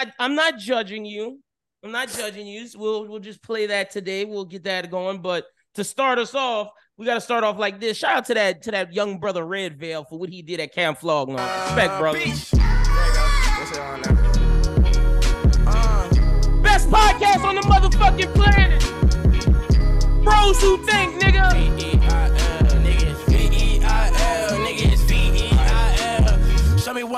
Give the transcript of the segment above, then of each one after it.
I, I'm not judging you. I'm not judging you. We'll we'll just play that today. We'll get that going. But to start us off, we got to start off like this. Shout out to that to that young brother Redveil for what he did at Camp Flog. No respect, brother. Best podcast on the motherfucking planet. Bros who think, nigga.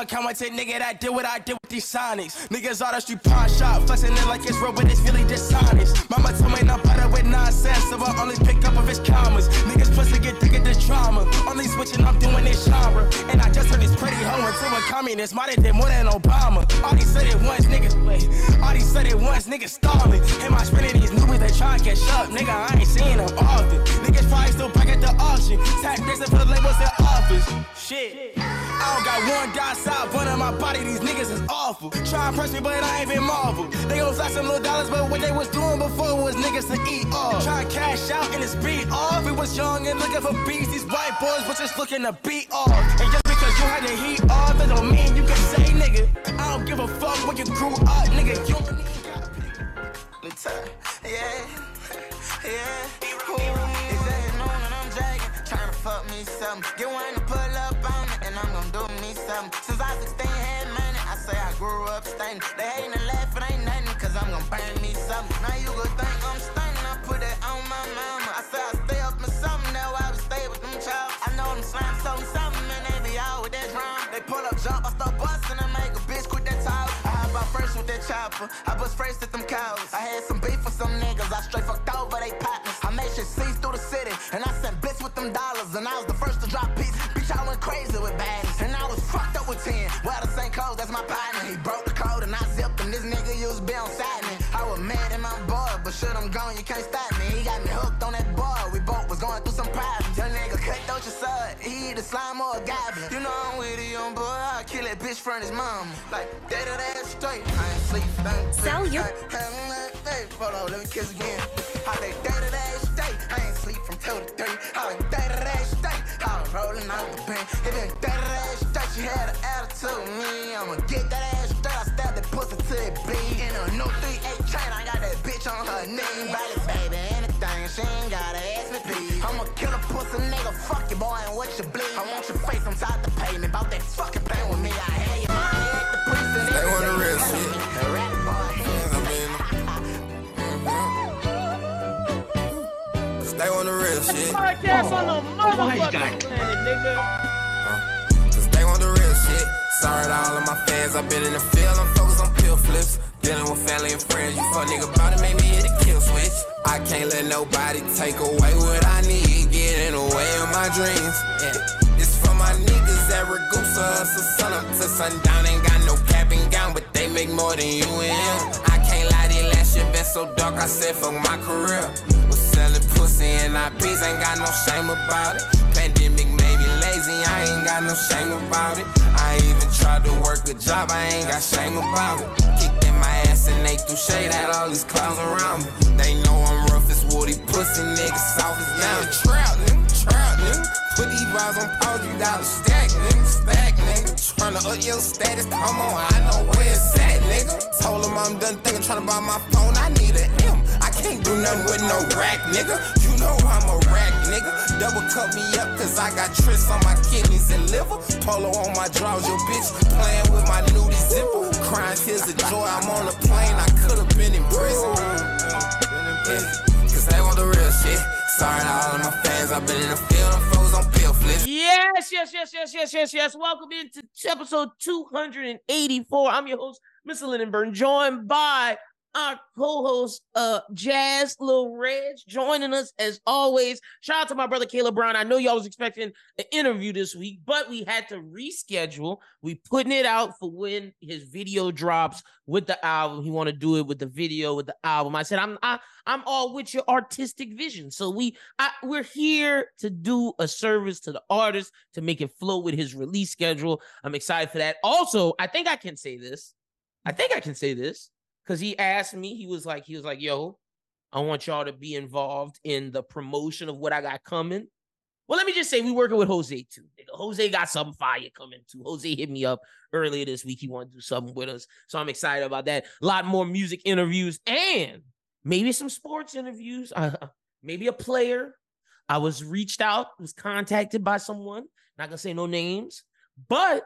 One count, I take nigga that did what I did with these sonics. Niggas all that street pawn shop, flexing it like it's real, but it's really dishonest. Mama told me not better with nonsense, so I only pick up of his commas. Niggas pussy get thick at the drama. Only switching, I'm doing this genre. And I just heard this pretty hoe into a communist. Have did more than Obama. All these said it once, niggas wait. All these said it once, niggas stalling. Am I spinning these newbies, they try to catch up. Nigga, I ain't seeing them often. Niggas probably still back at the auction. Tactics and put labels in office. Shit. I don't got one dot side bun on my body, these niggas is awful. Try and press me, but I ain't been Marvel. They gon' flash some little dollars, but what they was doing before was niggas to eat off. Try and cash out and it's beat off. We was young and looking for beats, these white boys was just looking to beat off. And just because you had the heat off, that don't mean you can say nigga. I don't give a fuck when you grew up, nigga. You yeah, yeah. Ooh, I'm dragging? Tryna fuck me something. Get one to pull up it, and I'm gon' do me something. Since I was 16, had money, I say I grew up stunning. They hating and laughing, ain't nothing, cause I'm gon' burn me something. Now you gon' think I'm stunning, I put that on my mama. I say I stay up in something, now I would stay with them child. I know them slime something, something, and they be out with that drum. They pull up, jump, I start first with that chopper, I bust first at them cows. I had some beef with some niggas, I straight fucked over they partners. I made shit cease through the city, and I sent bits with them dollars, and I was the first to drop peace. Bitch, I went crazy with baddies, and I was fucked up with 10. Well, the same code, that's my partner. He broke the code, and I zipped him. This nigga used to be on me. I was mad at my boy, but shit, I'm gone, you can't stop me. He got me hooked on that boy, we he either slime or a goblin. You know I'm with a young boy, I kill that bitch from his mom. Like, that or that straight, I ain't sleep, don't Sell your- hold on, let me kiss again. I say day to day state, I ain't sleep from two to three. I like day to day state, I was rolling out the pen. If it day to day state, she had an attitude me. I'ma get that ass straight, I stab that pussy till it bleed. In a new 3-8 chain, I got that bitch on her knee. Body, baby, anything, she ain't gotta ask me, please. I'ma kill a pussy nigga, fuck you, boy, and what you bleed. I want your face on the pavement, about that fucking pain with me. I had your mommy at the precinct. They want the real shit. The rap boy, I mean, Cause they want the real shit. Podcast on the motherfucking planet, nigga. Cause they want the real shit. Sorry to all of my fans. I've been in the field. I'm focused on pill flips. Dealing with family and friends. You fuck nigga about it, make me hit a kill switch. I can't let nobody take away what I need. Get in the way of my dreams. Yeah. It's for my niggas that Ragusa hustle sun up to sundown. Ain't got no cap and gown, but they make more than you and him. I can't lie, they last year been so dark. I said fuck my career. Was selling pussy and I beats, ain't got no shame about it. Pandemic I ain't got no shame about it. I even tried to work a job, I ain't got shame about it. Kicked in my ass and they threw shade at all these clowns around me. They know I'm rough as woody pussy, niggas soft as now. Trout, nigga, trout, nigga. Put these bars on pause, you a stack, nigga, stack, nigga. Tryna up your status, come on, I know where it's at, nigga. Told him I'm done thinking, tryna buy my phone, I need an M. I can't do nothing with no rack, nigga. Know I'm a rack, nigga. Double cut me up, cause I got tris on my kidneys and liver. Polo on my drawers, your bitch playing with my nudie zipper. Crying tears of joy, I'm on a plane, I could've been in prison. Yeah, cause they want the real shit. Sorry to all of my fans, I've been in the field, I'm froze on pill flips. Yes, yes, yes, yes, yes, yes, yes. Welcome into episode 284. I'm your host, Mr. Lindenburn, joined by our co-host, uh, Jaz Lil Reg, joining us as always. Shout out to my brother Caleb Brown. I know y'all was expecting an interview this week, but we had to reschedule. We putting it out for when his video drops with the album. He want to do it with the video with the album. I said, I'm I, I'm all with your artistic vision. So we I, we're here to do a service to the artist to make it flow with his release schedule. I'm excited for that. Also, I think I can say this. I think I can say this because he asked me. He was like, he was like, "Yo, I want y'all to be involved in the promotion of what I got coming." Well, let me just say we working with Jose too. Jose got some fire coming too. Jose hit me up earlier this week. He wanted to do something with us. So I'm excited about that. A lot more music interviews and maybe some sports interviews. Uh, maybe a player. I was reached out, was contacted by someone. Not gonna say no names, but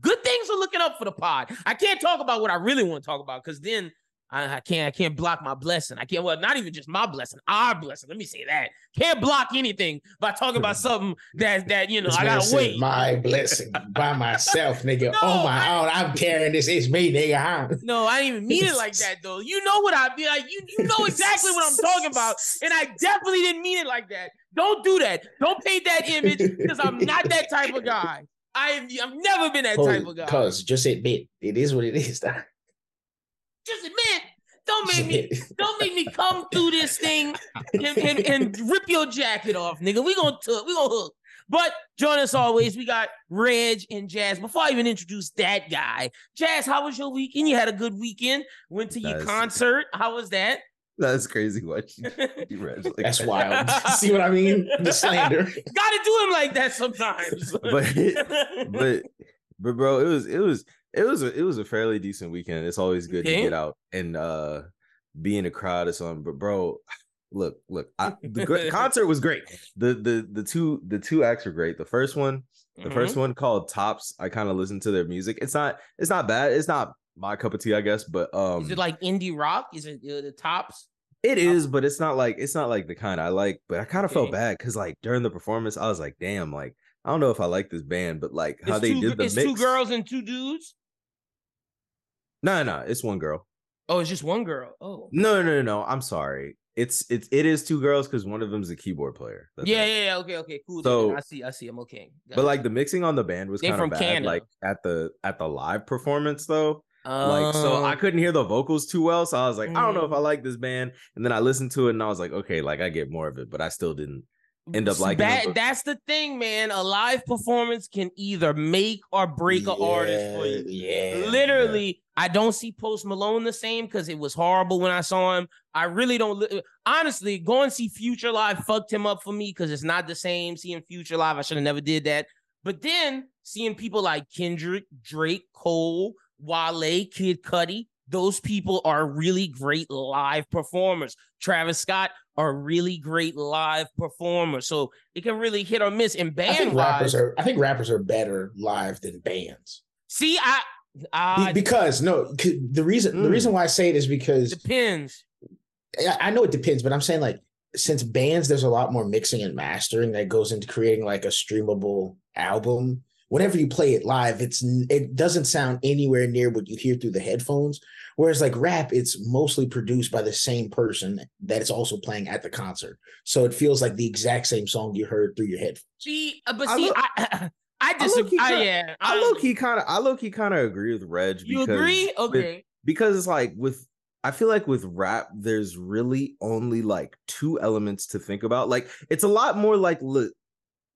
good things are looking up for the pod. I can't talk about what I really want to talk about because then I, I, can't I can't block my blessing. I can't well not even just my blessing, our blessing. Let me say that. Can't block anything by talking about something that that you know This I gotta wait. My blessing by myself, nigga. No, oh my I- own. I'm carrying this. It's me, nigga. Huh? No, I didn't even mean it like that though. You know what I be like. You you know exactly what I'm talking about, and I definitely didn't mean it like that. Don't do that. Don't paint that image because I'm not that type of guy. I've I've never been that type of guy. Cause just admit it is what it is. Just admit. Don't make me Don't make me come through this thing and, and, and rip your jacket off, nigga. We gonna t- we gonna hook. But join us always. We got Reg and Jaz. Before I even introduce that guy, Jaz, how was your weekend? You had a good weekend. Went to your Nice. concert. How was that? That's crazy what Gotta you Reg like That's that. wild. See what I mean? The slander. Gotta do him like that sometimes. But but but bro, it was it was it was a it was a fairly decent weekend. It's always good Okay. to get out and uh be in a crowd or something. But bro, look, look, I, the gr- concert was great. The the the two the two acts were great. The first one, the first Mm-hmm. one called Tops. I kind of listened to their music. It's not it's not bad. It's not my cup of tea, I guess, but um is it like indie rock? Is it uh, the tops? It oh. is, but it's not like it's not like the kind I like. But I kind of felt bad because like during the performance, I was like, damn, like I don't know if I like this band, but like how It's they two, did the it's mix. two girls and two dudes. No, no, it's one girl. Oh, it's just one girl. Oh, No, no, no, no. I'm sorry. It's it's it is two girls because one of them's a keyboard player. That's yeah, it. yeah, yeah. Okay, okay, cool. So- I see, I see. I'm okay. But like the mixing on the band was kind of bad. Canada. Like at the at the live performance though. Like so I Um, couldn't hear the vocals too well. So I was like, I don't know if I Mm. like this band. And then I listened to it and I was like, okay, like I get more of it, but I still didn't end up like that. That's the thing, man. A live performance can either make or break an artist for you. Yeah. Literally, I don't see Post Malone the same because it was horrible when I saw him. I really don't. li- Honestly, go and see Future live fucked him up for me because it's not the same. Seeing Future live, I should have never did that. But then seeing people like Kendrick, Drake, Cole, Wale, Kid Cudi, those people are really great live performers. Travis Scott are really great live performers. So it can really hit or miss. And I band think rappers wise, are. I think rappers are better live than bands. see, I, I because no, the reason the Mm. reason why I say it is because depends. I I know it depends, but I'm saying like since bands, there's a lot more mixing and mastering that goes into creating like a streamable album. Whenever you play it live, it's it doesn't sound anywhere near what you hear through the headphones. Whereas like rap, it's mostly produced by the same person that is also playing at the concert, so it feels like the exact same song you heard through your headphones. See, uh, but I see, look- I I I disagree. I, kinda- yeah, I low key kind of I low key kind of agree with Reg. You because agree? with- Okay. because it's like with I feel like with rap, there's really only like two elements to think about. Like it's a lot more like li-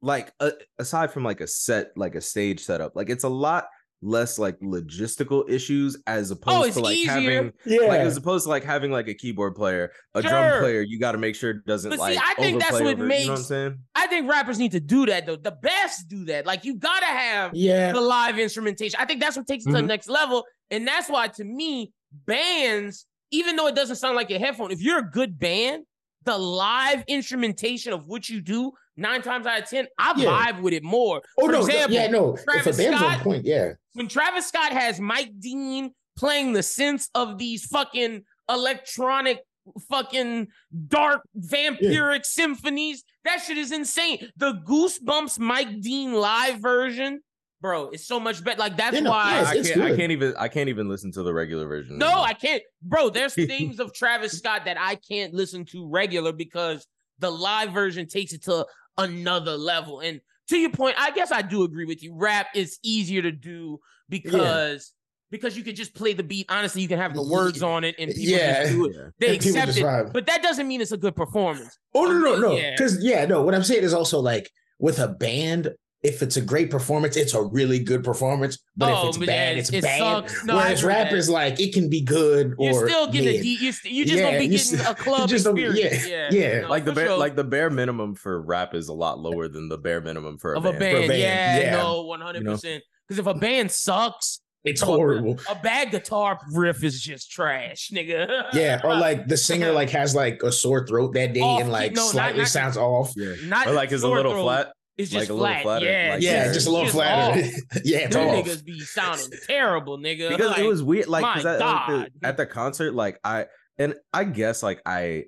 like uh, aside from like a set, like a stage setup, like it's a lot less like logistical issues as opposed Oh, to like easier. having Yeah, like as opposed to like having like a keyboard player, a Sure. drum player. You got to make sure it doesn't But see, like. I think that's what over- You know what I'm makes- saying? I think rappers need to do that though. The best do that. Like you gotta have yeah, the live instrumentation. I think that's what takes it to the Mhm. next level. And that's why to me, bands, even though it doesn't sound like a headphone, if you're a good band, the live instrumentation of what you do, nine times out of ten, I Yeah. vibe with it more. Oh For no, example, yeah, no. If a band's Scott- point, yeah, when Travis Scott has Mike Dean playing the synths of these fucking electronic fucking dark vampiric symphonies, that shit is insane. The Goosebumps Mike Dean live version, bro, it's so much better. Like that's Yeah, no, why yes, I can't. I can't even. I can't even listen to the regular version. no, anymore. I can't, bro. There's things of Travis Scott that I can't listen to regular because the live version takes it to another level. And to your point, I guess I do agree with you. Rap is easier to do because because you could just play the beat. Honestly, you can have the words on it and people Yeah. just do it. They And accept it, vibe. but that doesn't mean it's a good performance. Oh no, no, um, no. Yeah. Because yeah, no. What I'm saying is also like with a band, if it's a great performance, it's a really good performance. But Oh, if it's but bad, yeah, it's it bad. sucks. No, I Whereas rap that. is like it can be good or You're still getting a mid. D. You're, st- you're just gonna be getting you a club just experience. yeah, Yeah, yeah. no, like the bare sure. like the bare minimum for rap is a lot lower than the bare minimum for a of a band. band. band, Yeah, yeah. no, one hundred percent. Because if a band sucks, It's horrible. a bad guitar riff is just trash, nigga. Yeah, or like the singer like has like a sore throat that day Off and like no, slightly not- sounds off. Yeah. not Or like is a little throat. flat. It's like just a flat. flatter, Yeah, like- Yeah, Yeah, just a little just flatter. yeah, it's Them niggas be sounding terrible, nigga. because Like, it was weird like 'cause my at, like, the- at the concert like i and i guess like i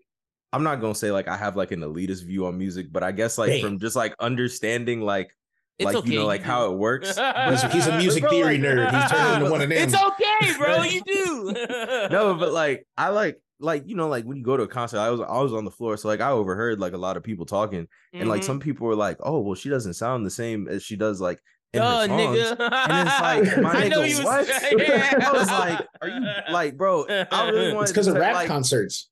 i'm not gonna say like i have like an elitist view on music but i guess like Damn. from just like understanding like it's like okay. you know like do. how it works He's, he's a music Bro, theory like- nerd. He's turned into one of them. It's okay, bro. You do. no but like i like like you know like when you go to a concert i was i was on the floor so like i overheard like a lot of people talking and like Mhm. some people were like oh well she doesn't sound the same as she does like in Duh, her songs. nigga. And it's like, my I know nigga, you was, what? Yeah. I was like, "Are you like, bro?" I really wanted It's because of rap like, concerts.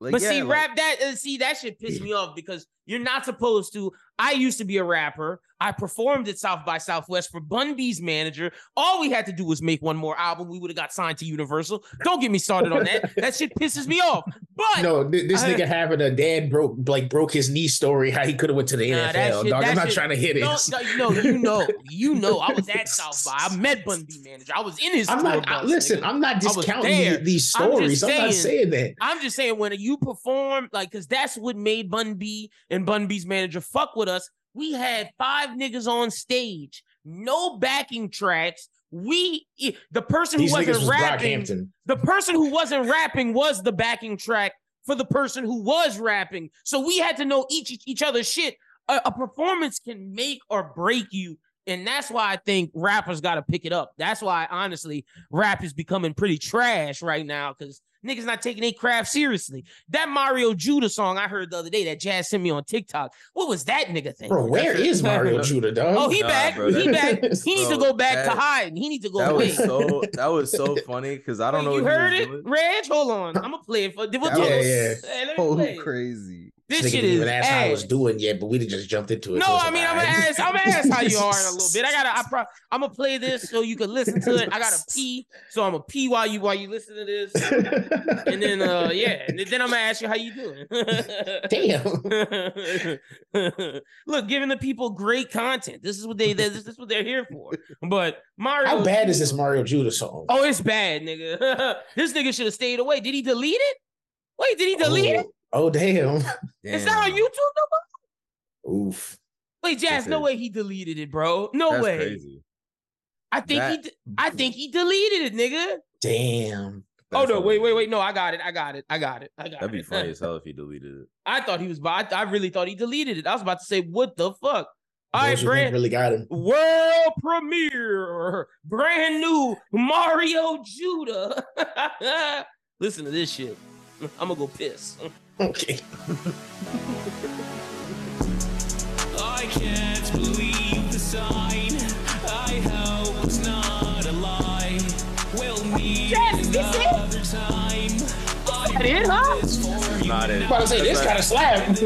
like, but yeah, see, like- rap that uh, see that should piss me off because you're not supposed to. I used to be a rapper. I performed at South by Southwest for Bun B's manager. All we had to do was make one more album. We would have got signed to Universal. Don't get me started on that. that shit pisses me off. But No, th- this I- nigga having a dad broke like broke his knee story. How he could have went to the Nah, NFL. shit- Dog, I'm not shit- trying to hit it. no, no, you know, you know, I was at South by. I met Bun B manager. I was in his. I'm not. Bus, listen, nigga. I'm not discounting these I'm just stories. I'm, not saying- saying that. I'm just saying when you perform, like, cause that's what made Bun B and Bun B's manager fuck with us. We had five niggas on stage, no backing tracks. We the person who These niggas wasn't was rapping, Brockhampton. the person who wasn't rapping was the backing track for the person who was rapping. So we had to know each each other's shit. A, a performance can make or break you. And that's why I think rappers got to pick it up. That's why, honestly, rap is becoming pretty trash right now because niggas not taking their craft seriously. That Mario Judah song I heard the other day that Jaz sent me on TikTok. What was that nigga thing? Bro, where That's it. is Mario Judah, dog? Oh, he Nah, back. bro, he that- back. He needs to go back to that- hiding. He needs to go that away. was so that was so funny because I don't Wait, know You what he heard was it, doing. Reg? Hold on. I'm gonna play it for. We'll That talk- was Hey, let me so play crazy. This nigga shit didn't is even ask how I was doing yet, but we just jumped into it. No, so I mean I'm gonna ask. I'm gonna ask how you are in a little bit. I gotta. I pro- I'm gonna play this so you can listen to it. I gotta pee, so I'm gonna pee while you while you listen to this, and then uh yeah, and then I'm gonna ask you how you doing. Damn. Look, giving the people great content. This is what they. This is what they're here for. But Mario, How bad is this Mario Judah song? Oh, it's bad, nigga. this nigga should have stayed away. Did he delete it? Wait, did he delete it? Oh, oh, damn. It's not on YouTube no more. Oof. Wait, Jaz, no Okay. way he deleted it, bro. No That's way. crazy. I think he. That- de- I think he deleted it, nigga. Damn. oh no! Wait, wait, wait! No, I got it. I got it. I got it. I got it. That'd be it. funny as hell if he deleted it. I thought he was. I, I really thought he deleted it. I was about to say, what the fuck? All right, Those who brand really got him. world premiere, brand new Mario Judah. Listen to this shit. I'm gonna go piss. Okay. I can't believe the sign. I hope it's not a lie. We'll meet Yes, this it? another time. That it, huh? Not it. I'm about to say this kind of slap. Like,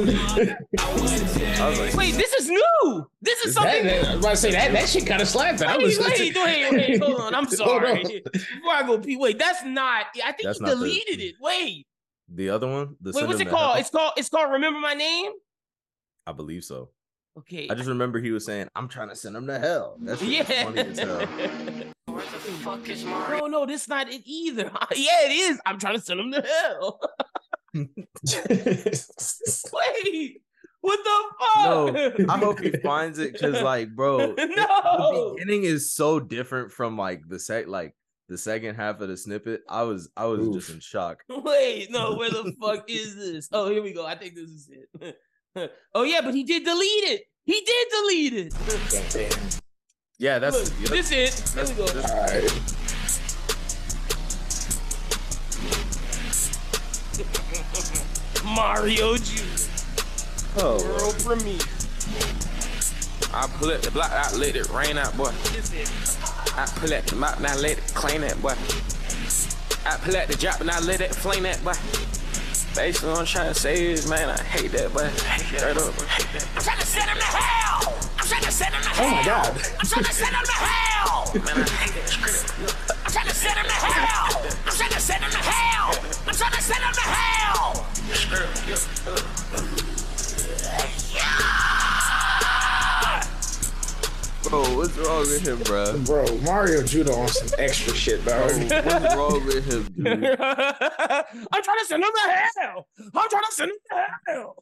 Wait, this is new. This is That, something. that, I was about to say that that shit kind of slapped. That Wait, was wait, wait, wait, hold on. I'm sorry. on. Before I go pee, wait, that's not. I think That's he not the- deleted it. Wait, the other one. The wait, what's it called? Hell? It's called. It's called. Remember my name. I believe so. Okay. I just remember he was saying, "I'm trying to send him to hell." That's funny as hell. No, no, this not it either. yeah, it is. I'm trying to send him to hell. Wait, what the fuck? No, I hope he finds it because, like, bro, it- the beginning is so different from like the sec, like the second half of the snippet. I was, I was just in shock. Wait, no, where the fuck is this? Oh, here we go. I think this is it. oh yeah, but he did delete it. He did delete it. Yeah, that's Look, yep, this it. Here we go. that's- All right. Mario Jr. oh, World premiere. I pull up the block, I let it rain out, boy. This it. I pull at the mop, now let it clean that, boy. I pull at the drop, and I let it flame that, boy. Basically, what I'm trying to say is, man, I hate that, boy. Straight up, boy. I'm trying to send him to hell. I'm trying to send him to Oh my. God. I'm trying to send him to hell. Man, I hate that script. I'm trying to send him to hell. I'm trying to send him to hell. I'm trying to send him to hell. Bro, what's wrong with him, bro? Bro, Mario Judah on some extra shit, bro. What's wrong with him, dude? I'm trying to send him to hell. I'm trying to send him to hell.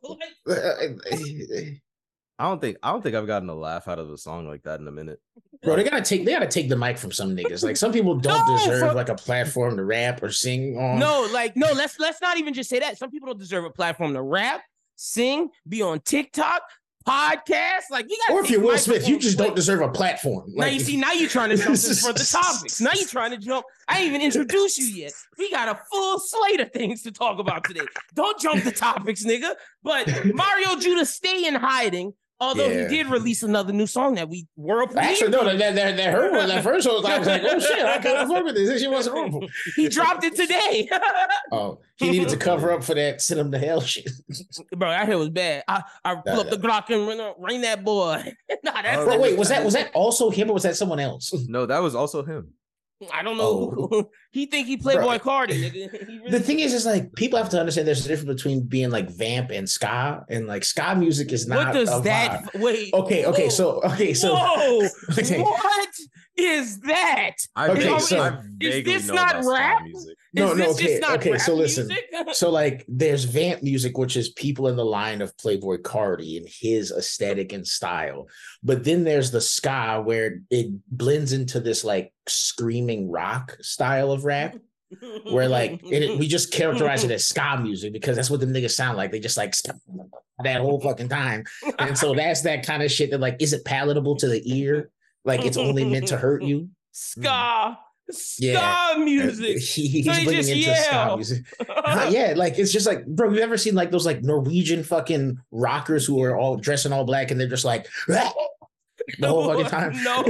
Like, I don't think I don't think I've gotten a laugh out of a song like that in a minute. Bro, they gotta take they gotta take the mic from some niggas. Like some people don't No, deserve for- like a platform to rap or sing on. no, like no. Let's let's not even just say that. Some people don't deserve a platform to rap, sing, be on TikTok, podcast. Like we got. Or if you're Will Smith, you just don't deserve a platform. Now you see, now you're trying to jump for the topics. Now you're trying to jump. I even introduced you yet. We got a full slate of things to talk about today. Don't jump the topics, nigga. But Mario Judah stay in hiding. Although Yeah. he did release another new song that we were Actually, no, that that that, that hurt one. That first one, I was like, oh shit, I kind of fuck with this. This shit wasn't horrible. he dropped it today. Oh, he needed to cover up for that send him to hell shit. Bro, that shit was bad. I, I pull Nah, up the Glock and ring, ring that boy. nah, that's Oh, Bro, wait, was that was that also him or was that someone else? No, that was also him. I don't know. Oh. he think he Playboi Carti, nigga. Really- The thing is, is like people have to understand there's a difference between being like vamp and ska, and like ska music is not. what does a that vibe. wait? Okay, okay, whoa. so okay, so Whoa! Okay. What is that? I Okay, vaguely- so- I Is this not about rap? music. No, no, okay, okay, so listen. So like there's vamp music, which is people in the line of Playboi Carti and his aesthetic and style. But then there's the ska where it blends into this like screaming rock style of rap. Where like it, we just characterize it as ska music because that's what the niggas sound like. They just like that whole fucking time. And so that's that kind of shit that like is it palatable to the ear? Like it's only meant to hurt you. ska, ska Yeah. music. He, he's So he bringing just into ska yell. music. Uh, yeah, like it's just like, bro, you ever seen like those like Norwegian fucking rockers who are all dressing all black and they're just like the whole fucking time? No,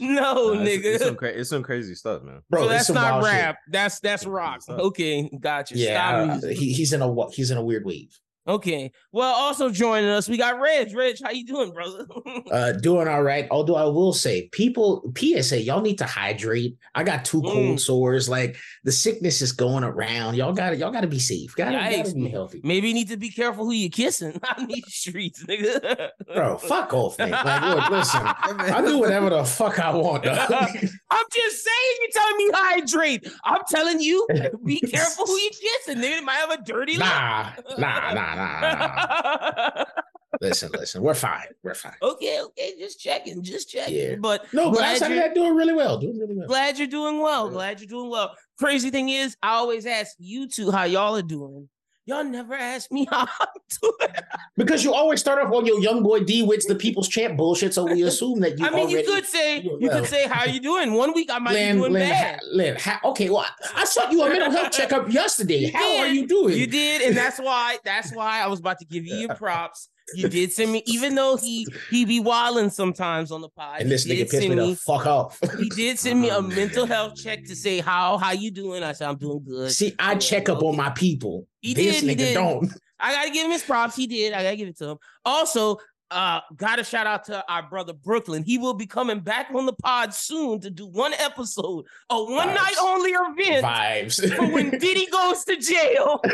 no, Nah, it's, it's some nigga. cra- it's some crazy stuff, man. bro, so that's not wild shit. rap. That's that's rock. Stuff. Okay, gotcha. Yeah, uh, he, he's in a he's in a weird wave. Okay. Well, also joining us, we got Reg. Reg, how you doing, brother? Uh, doing all right. Although I will say, people, PSA, y'all need to hydrate. I got two cold Mm. sores. Like the sickness is going around. Y'all got to y'all got to be safe. Got to be healthy. Maybe you need to be careful who you kissing on these streets, nigga. Bro, fuck off, man. Like, look, listen, I do whatever the fuck I want. I'm just saying, you're telling me hydrate. I'm telling you, be careful who you kissing, nigga. Might have a dirty nah, nah, nah, nah, nah. Listen, listen, we're fine. We're fine. okay, okay, just checking, just checking. Yeah. But No, but glad outside of you're- that, doing really well. Doing really well. glad you're doing well. Glad you're doing well. Crazy thing is, I always ask you two how y'all are doing. Y'all never ask me how I'm doing. Because you always start off on your young boy D Wits, the people's champ bullshit. So we assume that you I mean, you could say you well. could say how you doing. One week I might Lynn, be doing Lynn, bad. Lynn, okay, well, I I saw you a mental health checkup yesterday. You How are you doing? You did, and that's why that's why I was about to give you your props. You did send me, even though he he be wilding sometimes on the pod. And this he nigga pissed send me the fuck off. He did send me a mental health check to say how how you doing. I said I'm doing good. See, I check up on my people. He this did, he nigga did. don't. I gotta give him his props. He did. I gotta give it to him. Also, uh, gotta shout out to our brother Brooklyn. He will be coming back on the pod soon to do one episode, a one night only event Vibes. for when Diddy goes to jail.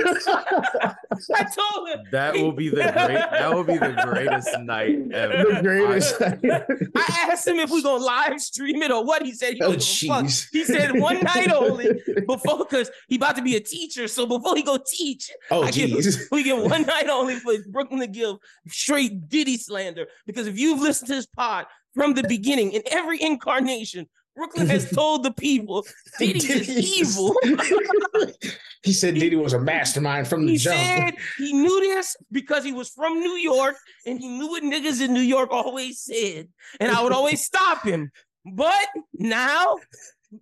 I told him. That will be the great. That will be the greatest night ever. the greatest. I asked him if we gonna live stream it or what. He said he oh, was fuck. jeez. He said one night only before because he about to be a teacher. So before he go teach, Oh, I give- jeez. we get one night only for Brooklyn to give straight Diddy slander. Because if you've listened to this pod from the beginning, in every incarnation, Brooklyn has told the people Diddy is Diddy is- evil. he said Diddy was a mastermind from the He jump. said he knew this because he was from New York and he knew what niggas in New York always said. And I would always stop him. But now,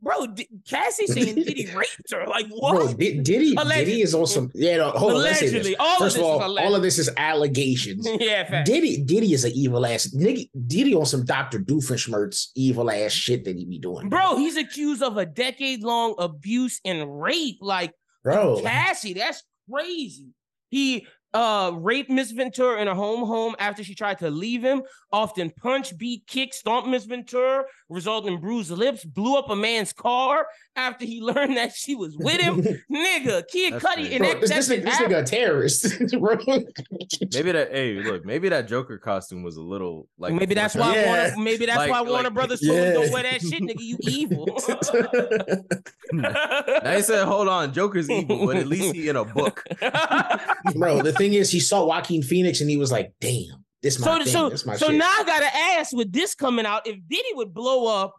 bro, D- Cassie saying Diddy raped her. Like, what? Bro, Di- Diddy, Allegedly. Diddy is on some. Yeah, no, hold on. Let's say Allegedly. this. All of First this of is all, all of this is allegations. yeah, fact. Diddy, Diddy is an evil ass nigga. Diddy on some Dr. Doofenshmirtz evil ass shit that he be doing, Bro, he's accused of a decade long abuse and rape. Like, Bro, Cassie, that's crazy. He uh raped Miss Ventura in a home home after she tried to leave him, often punch, beat, kick, stomp Miss Ventura, resulting in bruised lips, blew up a man's car after he learned that she was with him. Nigga, Kid That's Cudi, crazy. and Bro, that, this, that this, shit nigga, this nigga a terrorist. bro. Maybe that. Hey, look. Maybe that Joker costume was a little like. maybe that's why Yeah. Warner, maybe that's Like- why Warner like- Brothers told him don't wear that shit, nigga. You evil. I said, hold on, Joker's evil, but at least he in a book. bro, the thing is, he saw Joaquin Phoenix and he was like, "Damn, this my so thing. so this my so shit." now I gotta ask with this coming out, if Diddy would blow up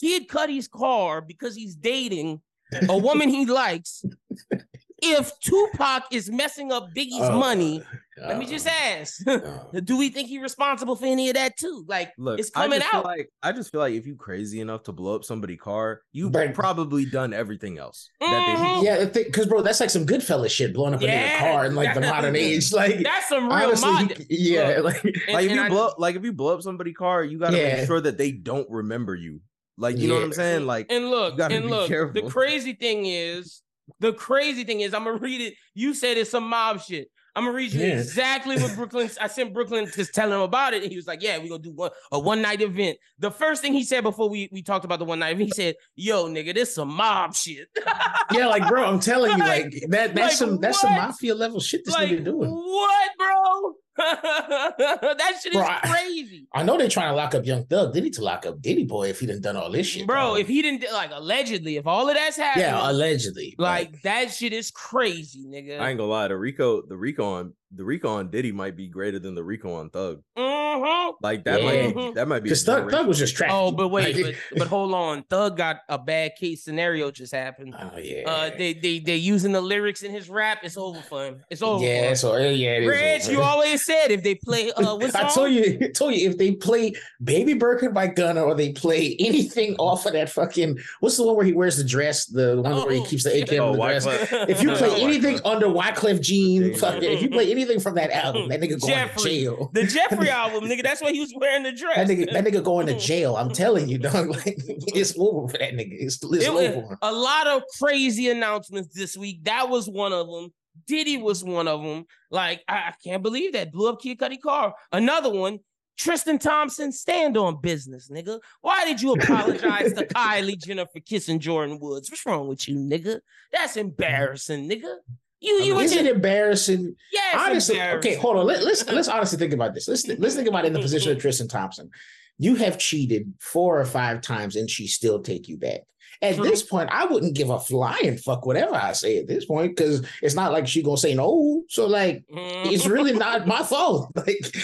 Kid Cudi's car because he's dating a woman he likes, if Tupac is messing up Biggie's Oh, money, let me just ask. uh, Do we think he's responsible for any of that too? Like Look, it's coming I just out. Feel like I just feel like if you crazy enough to blow up somebody's car, you've But- probably done everything else that they Mhm. yeah, because bro, that's like some Goodfellas shit, blowing up a Yeah, nigga car in like the modern age. Like, That's some real honestly, mod. yeah, Look, like and- like if you I- blow like if you blow up somebody's car, you gotta Yeah. make sure that they don't remember you. Like you know what I'm saying? Like and look, gotta and be look. The crazy thing is, the crazy thing is, I'm gonna read it. You said it's some mob shit. I'm gonna read you Yeah. exactly what Brooklyn. I sent Brooklyn to tell him about it, and he was like, "Yeah, we gonna do one a one night event." The first thing he said before we we talked about the one night event, he said, "Yo, nigga, this some mob shit." yeah, like bro, I'm telling you, Like- that that's like some that's some mafia level shit this like nigga doing. what, bro? that shit is Bro, I- crazy. I know they're trying to lock up Young Thug. They need to lock up Diddy Boy if he done done all this shit, Bro, dog. if he didn't like allegedly, if all of that's happening, yeah, allegedly, like that shit is crazy, nigga. I ain't gonna lie, the Rico, the Rico on the Rico on Diddy might be greater than the Rico on Thug. Mhm. Like that might be that might be because Thug, Thug was just trash. Oh, but wait, but, but hold on. Thug got a bad case scenario just happened. oh yeah, Uh, they they they using the lyrics in his rap. It's over for him. It's over. yeah, for him. so yeah, yeah, it is Reg, over. you always said if they play uh, what song? I told you, I told you if they play Baby Birkin by Gunna or they play anything off of that fucking what's the one where he wears the dress, the one where he Oh, keeps the AK Oh, on the dress. If you play anything under Wyclef Jean, Jean, fucking, if you play anything from that album, that nigga going Jeffrey. to jail. the Jeffrey album, nigga. That's why he was wearing the dress. That nigga, that nigga going to jail. I'm telling you, dog. Like it's over for that nigga. It's, it's It over. a lot of crazy announcements this week. That was one of them. Diddy was one of them. Like I, I can't believe that blew up Kid Cudi car. Another one. Tristan Thompson, stand on business, nigga. Why did you apologize to Kylie Jenner for kissing Jordyn Woods? What's wrong with you, nigga? That's embarrassing, nigga. You you I mean, is it embarrassing? yeah, it's honestly, okay, hold on. Let, let's let's honestly think about this. Let's let's think about it in the position of Tristan Thompson. You have cheated four or five times, and she still take you back. At True. this point, I wouldn't give a flying fuck whatever I say at this point because it's not like she gonna say no. So like, Mhm. it's really not my fault. Like,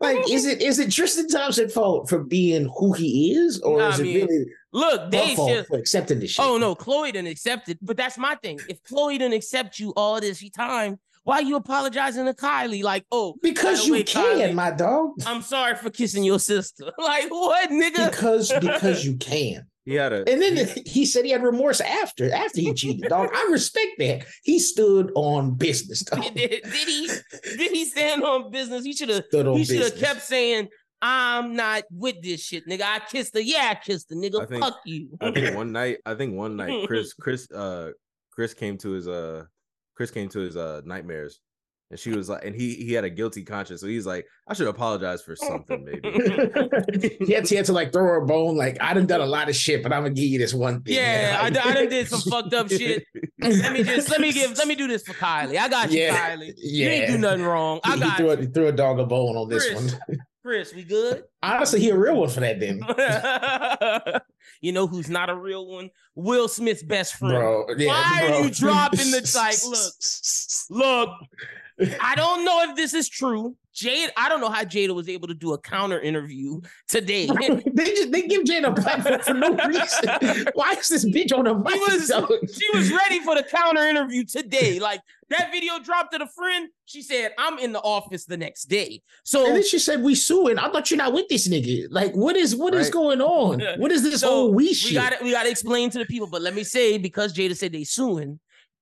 like is it is it Tristan Thompson's fault for being who he is, or Nah, is it really Look, they fault should. for accepting this shit? Oh no, Khloé didn't accept it. But that's my thing. If Khloé didn't accept you all this time, why are you apologizing to Kylie? Like, oh, because you way, can, Kylie, my dog. I'm sorry for kissing your sister. Like, what, nigga? Because because you can. He had a And then he said he had remorse after after he cheated. Dog, I respect that. He stood on business. Dog. did, did he? Did he stand on business? He should have. He should have kept saying, "I'm not with this shit, nigga. I kissed her. Yeah, I kissed her, nigga. I think- Fuck you." I think one night, I think one night, Chris, Chris, uh, Chris came to his uh, Chris came to his uh nightmares, and she was like, and he he had a guilty conscience, so he's like, I should apologize for something, maybe. he, had to, he had to like throw her a bone. Like I done done a lot of shit, but I'm gonna give you this one thing. Yeah, I, I done did some fucked up shit. Let me just let me give let me do this for Kylie. I got you, Yeah, Kylie. yeah. You ain't do nothing wrong. I he got threw, you. a, he threw a dog a bone on this Chris. one. Chris, we good? Honestly, he a real one for that then, you know who's not a real one? Will Smith's best friend. bro. Yeah, Why are you dropping the- like, look. Look, I don't know if this is true. Jade, I don't know how Jada was able to do a counter interview today. they just they give Jane a platform for no reason. Why is this bitch on the mic? She was- she was ready for the counter interview today. Like that video dropped to the friend. She said, I'm in the office the next day. So And then she said, "We suing." I thought you're not with this nigga. Like, what is what is Right. going on? What is this So, whole we we shit? got to we got to explain to the people. But let me say, because Jada said they suing,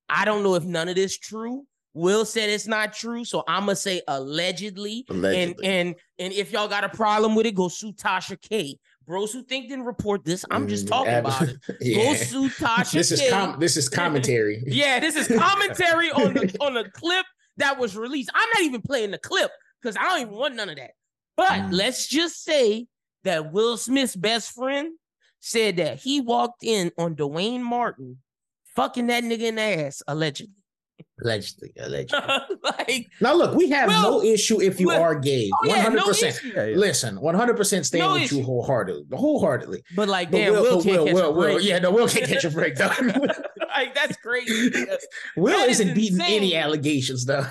I don't know if none of this true. Will said it's not true, so I'm gonna say allegedly. Allegedly. And and and if y'all got a problem with it, go sue Tasha K. Bros who think didn't report this. I'm just Mm, talking ab- about it. Go yeah. sue Tasha This is com- this is commentary. Yeah, this is commentary on the on the clip that was released. I'm not even playing the clip because I don't even want none of that. But Mm. let's just say that Will Smith's best friend said that he walked in on Duane Martin fucking that nigga in the ass, allegedly. Allegedly, allegedly. like, now look, we have Will- no issue if you Will- are gay. oh One hundred percent. issue. Yeah, yeah. Listen, one hundred percent stand No with issue. you wholeheartedly, wholeheartedly. But like, But damn, Will, Will, can't Will, catch Will, a Will, yeah, no, Will can't catch a break, though. like that's crazy, Will That is isn't beating any allegations, though.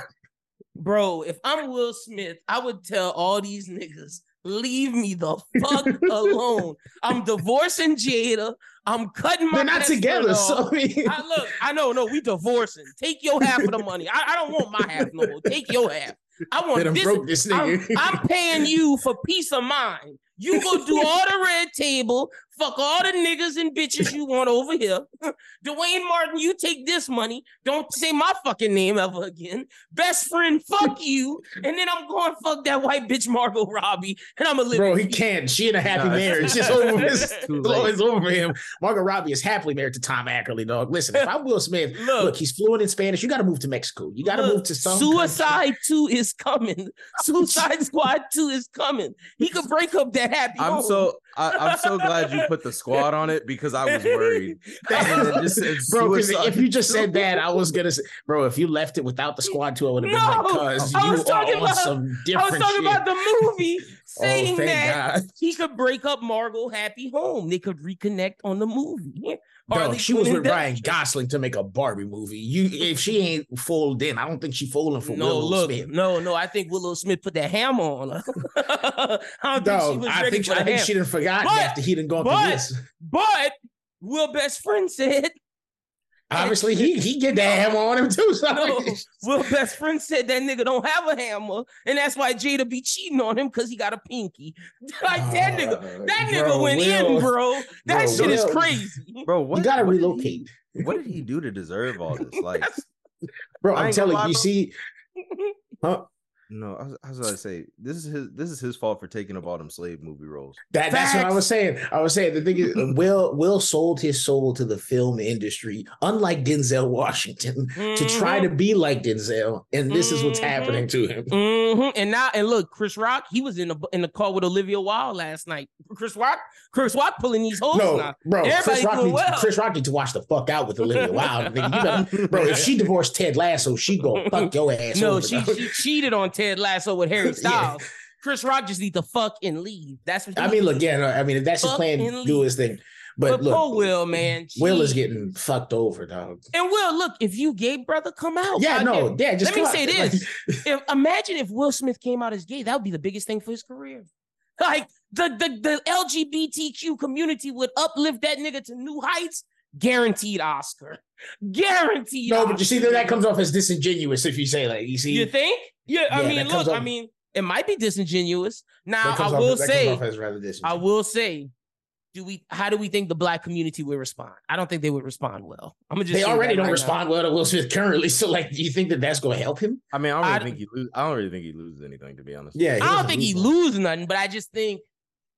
bro. If I'm Will Smith, I would tell all these niggas, leave me the fuck alone. I'm divorcing Jada. I'm cutting my. They're not together, off. so I mean, I look, I know, no, we divorcing. Take your half of the money. I, I don't want my half no more. Take your half. I want this. broke this I'm. I'm paying you for peace of mind. You go do all the red table, fuck all the niggas and bitches you want over here. Duane Martin, you take this money. Don't say my fucking name ever again. Best friend, fuck you. And then I'm going fuck that white bitch Margot Robbie, and I'm gonna live. Bro, he can't. She in a happy Nah, it's- marriage. It's over. It's, Too it's late. it's over for him. Margot Robbie is happily married to Tom Ackerley, dog. Listen, if I'm Will Smith, Look. look, he's fluent in Spanish. You got to move to Mexico. You got to move to some country. Suicide 2 is coming. Suicide Squad 2 is coming. He could break up that happy. I'm home. so I, I'm so glad you put the squad on it because I was worried. Just Bro, if you just said that, I was gonna say, bro, if you left it without the squad two, I would have been like, cuz I you was talking are about- some I was talking shit. about the movie oh, saying oh, that God. he could break up Margot Happy Home. They could reconnect on the movie. Bro, Harley she was with Ryan Gosling to make a Barbie movie. You, if she ain't folded in, I don't think she folding for No, Willow look, Smith. no, no. I think Willow Smith put that hammer on her. I don't think she was I ready think for I think hammer. she didn't forgot But- after he didn't go through this. But Will best friend said Obviously, he he get that hammer on him too. So no. Will best friend said that nigga don't have a hammer, and that's why Jada be cheating on him because he got a pinky. like that ah, nigga, that nigga Bro, went in, bro. That bro, shit is crazy. bro, what you gotta what did he- relocate, what did he do to deserve all this? Like, bro. I I'm telling you. You see, huh? No, I was, I was gonna say this is his this is his fault for taking up all them slave movie roles. That, that's what I was saying. I was saying the thing is, Will Will sold his soul to the film industry, unlike Denzel Washington, to try to be like Denzel, and this is what's Mhm. happening to him. Mhm. And now, and look, Chris Rock, he was in the in the car with Olivia Wilde last night. Chris Rock, Chris Rock pulling these holes. No, now. bro, Chris Rock, needs, well. Chris Rock needs to watch the fuck out with Olivia Wilde. Nigga, you better, bro, if she divorced Ted Lasso, she go fuck your ass. No, over, she she cheated on Ted Lasso with Harry Yeah. Styles. Chris Rock just need to fuck and leave. That's what I mean, look, yeah, no, I mean, if that's his plan, do his thing. But, But, look, poor Will, man. Will is getting fucked over, dog. and Will, look, if you gay, brother, come out. Yeah, no, yeah. Just Let me come say this. if, imagine if Will Smith came out as gay, that would be the biggest thing for his career. Like the, the the LGBTQ community would uplift that nigga to new heights. Guaranteed Oscar. Guaranteed. no, but you see, that that comes off as disingenuous if you say like, you see, You think? Yeah, I Yeah, mean, that comes look, I mean, it might be disingenuous. Now, I comes off- will say, off as rather I will say, do we? How do we think the black community would respond? I don't think they would respond well. I'm gonna just. They already don't right now. respond well to Will Smith currently. So, like, do you think that that's going to help him? I mean, I don't really I- think he lose, I don't really think he loses anything to be honest. Yeah, I don't think he lose nothing, but I just think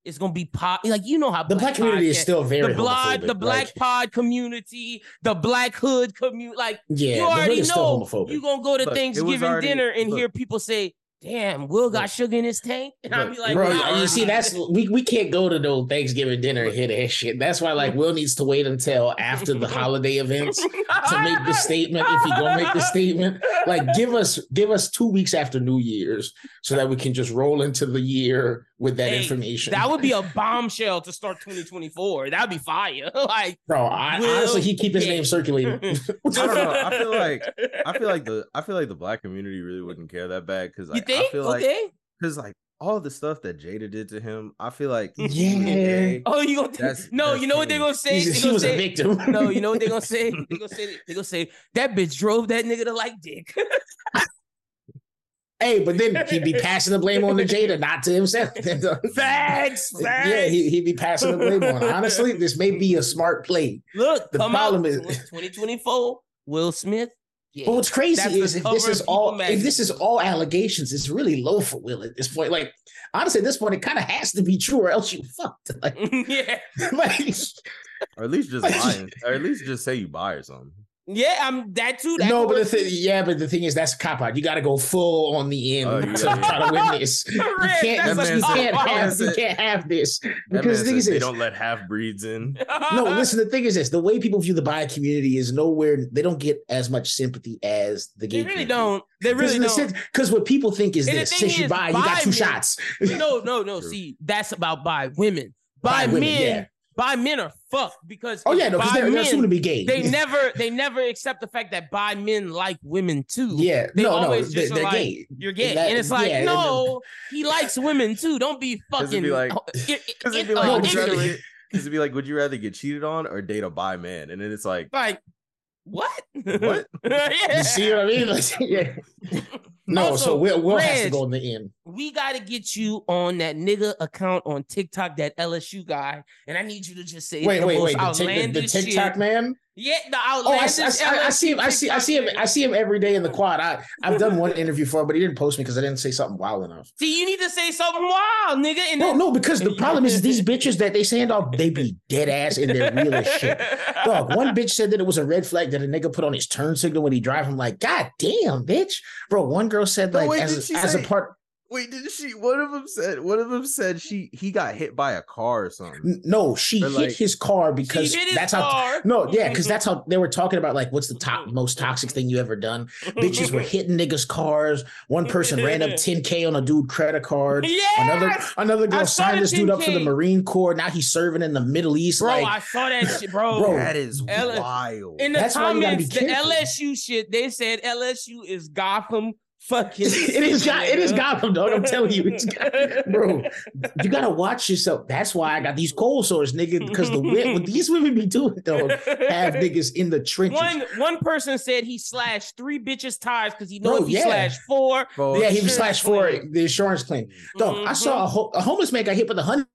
it's gonna be pop. Like you know how The black community is still very the black, the black like, pod community, the black hood community. Like yeah, you already know homophobic. you gonna go to Look, Thanksgiving already- dinner and look. hear people say, "Damn, Will got sugar in his tank," and I'll be like, Bro, "Nah." you see, that's we, we can't go to no Thanksgiving dinner and hear that shit. That's why like Will needs to wait until after the holiday events to make the statement if he gonna make the statement. Like give us give us two weeks after New Year's so that we can just roll into the year with that Hey, information. That would be a bombshell to start 2024. That'd be fire. like, bro. I, Will honestly, he keep his Gates. name circulating. I don't know. I feel like I feel like the I feel like the black community really wouldn't care that bad because you like, think? I feel like okay. because like all the stuff that Jada did to him, I feel like Yeah. Oh, you gonna That's- no? that's you know what they're gonna say? He's- They he gonna was a victim. No, you know what they're gonna say? They're gonna say they're gonna say that bitch drove that nigga to like dick. Hey, but then he'd be passing the blame on the Jada, not to himself. Facts, facts. Yeah, he, he'd be passing the blame on. Honestly, this may be a smart play. Look, the come problem out is- 2024. Will Smith. Yeah. But what's crazy That's is if this is of People all if this is all allegations, it's really low for Will at this point. Like honestly, at this point, it kind of has to be true, or else you fucked. Like, yeah. like or at least just lying, or at least just say you buy or something. Yeah, I'm that too. That no, but the works thing, yeah, but the thing is, that's a cop out. You got to go full on the end Oh, to yeah, try to win this. You can't, you can't out. have, you can't have this because man the thing is, they don't let half breeds in. no, listen. The thing is this: the way people view the bi community is nowhere. They don't get as much sympathy as the gay. They really don't. They really don't. Because what people think is And this: thing since you is, buy, you got two men- shots. no, no, no. See, that's about by women. By, Bi women, men, yeah. By men are fucked because Oh yeah, no, because they're, they're men, assumed to be gay. they never they never accept the fact that bi men like women too. yeah, they no, no, always they, just are they're like, gay. You're gay, That- and it's like, yeah, no, he likes women too. Don't be Because it'd fucking be like- it- Because it- it'd be uh, like, No, would you rather get, cause it'd be like, would you rather get cheated on or date a bi man? And then it's like, like what? What? yeah. You see what I mean? Like, yeah. No, Also, so Will, Will has to go in the end. we got to get you on that nigga account on TikTok, that LSU guy, and I need you to just say Wait, wait, wait. The, the, the TikTok shit. man. Yeah, the Oh, I, outlandish. I, I, I see him. I see. I see him. I see him every day in the quad. I I've done one interview for him, but he didn't post me because I didn't say something wild enough. See, you need to say something wild, nigga. And No, then- no, because the problem is these bitches that they send off, they be dead ass in their real as shit. Dog, one bitch said that it was a red flag that a nigga put on his turn signal when he drive. I'm like, God damn, bitch, bro. One girl said No, like wait, as, did she as a part. Wait, did she? One of them said, one of them said she he got hit by a car or something. No, she Or, hit like- his car She because hit his that's how. No, yeah, because that's how they were talking about like what's the top most toxic thing you ever done. Bitches were hitting niggas' cars. One person ran up 10k on a dude credit card. Yes! Another another girl saw signed the this dude up for the Marine Corps. Now he's serving in the Middle East. bro, like, I saw that shit, bro. Bro, that is Ella- wild. In the That's why you gotta be comments, the. LSU shit, they said LSU is Gotham fucking. it is God. It is nigga. Gotham, dog. I'm telling you, it's Gotham. bro. You gotta watch yourself. That's why I got these cold sores, nigga. Because the wi- what these women be doing, though, have niggas in the trenches. One one person said he slashed three bitches tires because he know Bro, if he yeah. slashed four, Bro, yeah, he slashed four claim. the insurance claim. Dog, I Mhm. saw a, ho- a homeless man got hit with a honey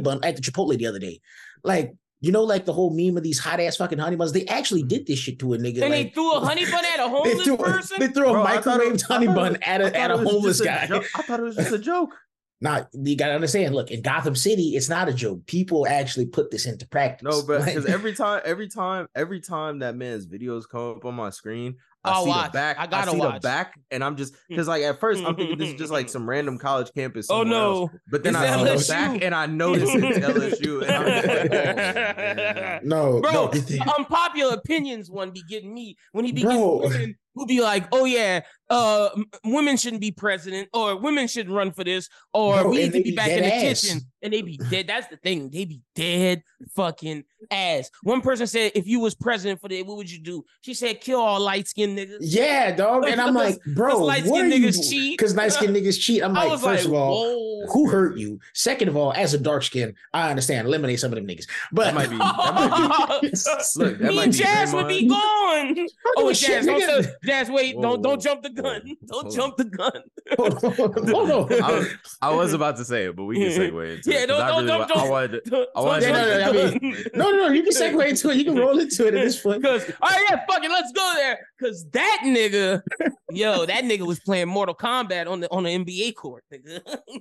bun at the Chipotle the other day. Like, you know, like the whole meme of these hot ass fucking honey buns. They actually did this shit to a nigga. and they threw a honey bun at a they homeless threw, person. they threw a Bro, I thought it- microwaved I honey thought bun was- at I a thought at a homeless just a guy. jo- I thought it was just a joke. Nah, you gotta understand. Look, in Gotham City, it's not a joke. People actually put this into practice. No, but Like- because every time, every time, every time that man's videos come up on my screen, I I'll see watch. the back. I gotta see watch. the back, and I'm just mm. because like at first I'm thinking this is mm, mm, just like some random college campus. oh somewhere else. no! But then It's I see the back, and I notice it's LSU, and I'm just like, oh, no, Bro, no, unpopular opinions one be getting me when he be getting women who be like, oh yeah, uh, women shouldn't be president, or women shouldn't run for this, or Bro, we need to be be back in the ass. kitchen, and they be dead. That's the thing, they be dead fucking ass. One person said, if you was president for that, what would you do? She said, kill all light skinned niggas. yeah, dog. And I'm like, bro, light-skinned are you niggas cheat. Because light skinned niggas cheat. I'm like, first like, of all, whoa. who hurt you? Second of all, as a dark skin, I understand. Eliminate some of them niggas. But That might be. That might be. Look, that Me might and be Jaz would be gone. Oh, shit, Jaz, don't Jaz, wait, Whoa, don't don't jump the gun. Don't hold jump the gun. hold on. I was, I was about to say it, but we can segue into it. Yeah, it. 'cause don't- don't- really, don't- don't- wanted. Don't, I wanted don't jump no, no, I mean. No, no, no. You can segue into it. You can roll into it at this point. Cause all right, yeah, fuck it, let's go there. Cause that nigga, yo, that nigga was playing Mortal Kombat on the on the NBA court, nigga.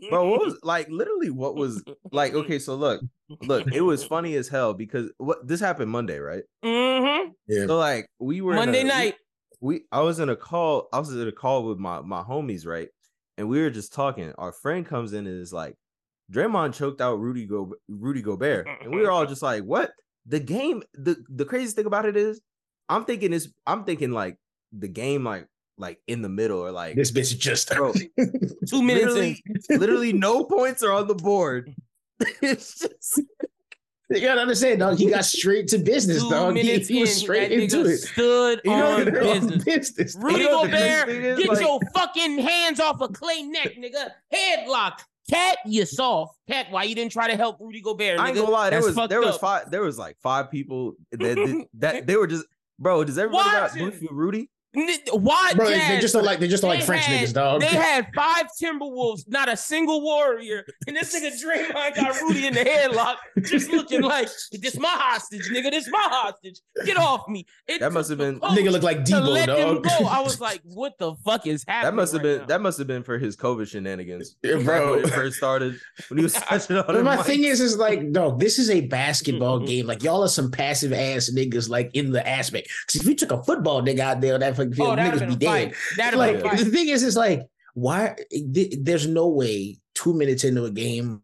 bro what was like literally what was like okay so look look it was funny as hell because what this happened monday right hmm so like we were Monday a- night. we, i was in a call i was in a call with my my homies right and we were just talking our friend comes in and is like Draymond choked out Rudy Go Rudy Gobert and we were all just like what the game the the craziest thing about it is I'm thinking is I'm thinking like the game like like in the middle or like This bitch just bro Two minutes literally, in. literally no points are on the board. it's just You gotta understand, dog. He got straight to business, Two dog. He, minutes he was straight that into it. stood You know, on you know, business. business. Rudy You know what the crazy Gobert, get Like- your fucking hands off of Clay neck, nigga. Headlock. Cat, you soft. Cat, why you didn't try to help Rudy Gobert, nigga? I ain't gonna lie, there That's was there was up. five there was like five people that did, that they were just bro. Does everybody got Watch it. beef with Rudy? N- Why? Bro, they, Jaz, they just don't like they just don't like French had- niggas, dog. They had five Timberwolves, not a single warrior, and this nigga Draymond got Rudy in the headlock, just looking like this my hostage, nigga. This my hostage. Get off me. It That must have been- Nigga look like to Debo, let dog. I was like, what the fuck is happening? That must have right been now? that must have been for his COVID shenanigans. Yeah, Back bro. when it first started when he was touching on But my mic. thing is, is like, dog, this is a basketball game. Like, y'all are some passive ass niggas, like in the aspect. Because if you took a football nigga out there, that field, Oh, niggas be dead. fight. That'd have Like, the thing is, is like, why? th- There's no way two minutes into a game,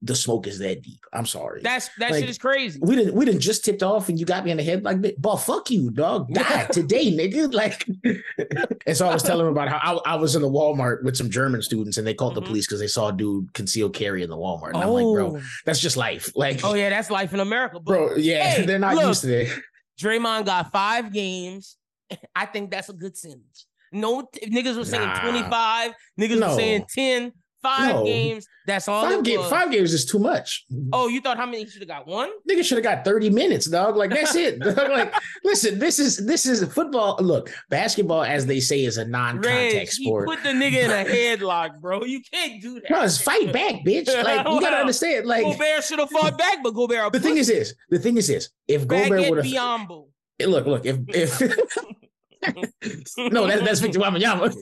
the smoke is that deep. I'm sorry. That's that Like, shit is crazy. we didn't we didn't just tipped off and you got me in the head like. But fuck you, dog. Die today, nigga. Like and so I was telling him about how I, I was in the Walmart with some German students and they called Mhm. the police because they saw a dude concealed carry in the Walmart. And I'm like, bro, that's just life. Like oh yeah, that's life in America, but bro, yeah, Hey, they're not look. used to it. Draymond got five games. I think that's a good sentence. No, if niggas were saying Nah. 25, niggas No. were saying 10, five No. games. That's all Five, it ga- was. five games is too much. Oh, you thought how many should have got? One? Nigga should have got 30 minutes, dog. Like that's it. like, listen, this is this is football. Look, basketball, as they say, is a non-contact Reg, sport. put the nigga in a headlock, bro. You can't do that. No, it's fight back, bitch. Like you gotta understand. Like Gobert should have fought back, but Gobert. the thing is this. The thing is this. If Gobert would have. Look, look, if if no, that, that's Victor Wembanyama.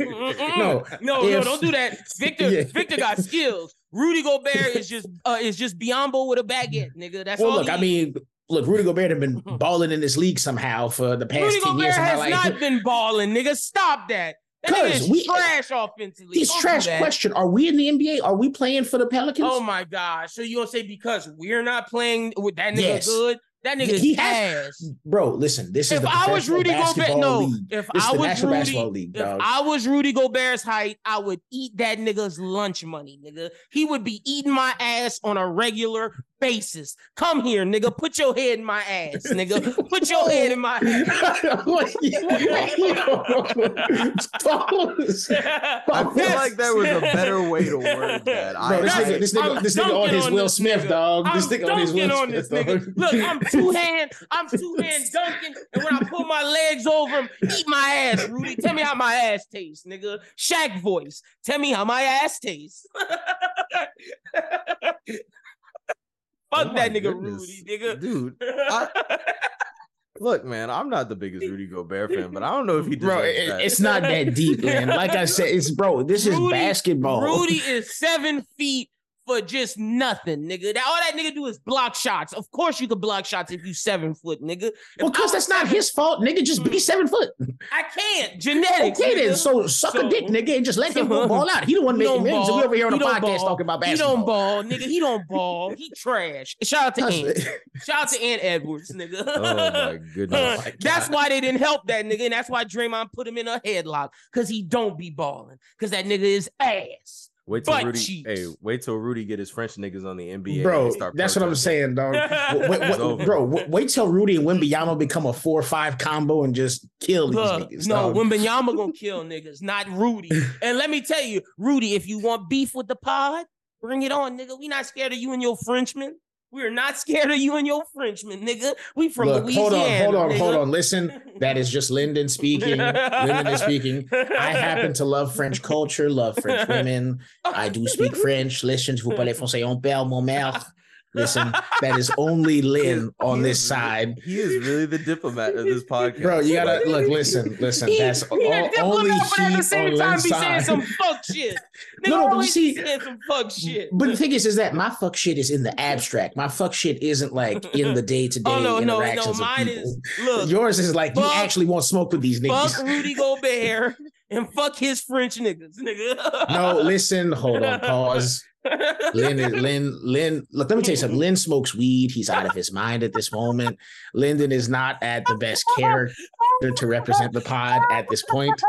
no, no, no, don't do that. Victor, Yeah. Victor got skills. Rudy Gobert is just uh, is just Biyombo with a baguette, nigga. That's well, all. look, I mean, look, Rudy Gobert have been balling in this league somehow for the past Rudy 10 Gobert years of my has not been balling, nigga. Stop that. That nigga 'Cause is we- trash offensively. This trash question. Are we in the NBA? Are we playing for the Pelicans? Oh my gosh. So you gonna say because we're not playing with that nigga Yes. good? That nigga He has- ass. Bro, listen, this is If the I was Rudy Gobert, no. league. If This I was Rudy, Basketball League, if. I was Rudy Gobert's height, I would eat that nigga's lunch money, nigga. He would be eating my ass on a regular basis. Come here, nigga. Put your head in my ass, nigga. Put your head in my ass. I feel like there was a better way to word that. Bro, this nigga, this nigga, this nigga on his on Will this Smith, nigga. dog. I'm This nigga on his Will on this Smith, nigga. Look, I'm two hand, I'm two hand dunking, and when I pull my legs over him, eat my ass, Rudy. Tell me how my ass tastes, nigga. Shaq voice. Tell me how my ass tastes. Fuck Oh that nigga, goodness. Rudy, nigga. dude. I- Look, man, I'm not the biggest Rudy Gobert fan, but I don't know if he deserves Bro, it- that. it's not that deep, man. Like I said, it's bro. This is basketball. Rudy is seven feet for just nothing, nigga. That, all that nigga do is block shots. Of course, you could block shots if you seven foot, nigga. If Well, because that's not his fault, nigga. Just be mm. seven foot. I can't. Genetics. Okay, then. So suck So- a dick, nigga, and just let him so- ball out. He the one making millions. and We over here on He the podcast ball. talking about basketball. He don't ball, nigga. He don't ball. He trash. Shout out to Ant. Shout out to Ant Edwards, nigga. oh my goodness. my that's why they didn't help that nigga, and that's why Draymond put him in a headlock because he don't be balling because that nigga is ass. Wait till butt Rudy. cheeks. Hey, wait till Rudy get his French niggas on the NBA. Bro, they start that's what I'm saying, dog. Wait, wait, bro, wait, wait till Rudy and Wembanyama become a four-five combo and just kill these Look, niggas. no, dog. Wembanyama gonna kill niggas, not Rudy. And let me tell you, Rudy, if you want beef with the pod, bring it on, nigga. We not scared of you and your Frenchman. We are not scared of you and your Frenchman, nigga. We from Look, Louisiana. hold on, hold on, nigga. hold on. Listen, that is just Lyndon speaking. Lyndon is speaking. I happen to love French culture, love French women. I do speak French. Listen, vous parlez français, on perd mon mère. Listen, that is only Lyn on He this is side. He is really the diplomat of this podcast. Bro, you gotta look, listen, listen. He- That's he all, only but at the same on time Lyn's be saying side. some fuck shit. Nigga No, no, but you see- some fuck shit. But the thing is, is that my fuck shit is in the abstract. My fuck shit isn't like in the day to day oh no, no, no. interactions Mine is look. Yours is like you actually want smoke with these niggas. fuck. Rudy Gobert and fuck his French niggas, nigga. No, listen, hold on, pause. Lyn, is, Lyn, Lyn. Look, let me tell you something. Lyn smokes weed. He's out of his mind at this moment. Lyndon is not at the best character to represent the pod at this point.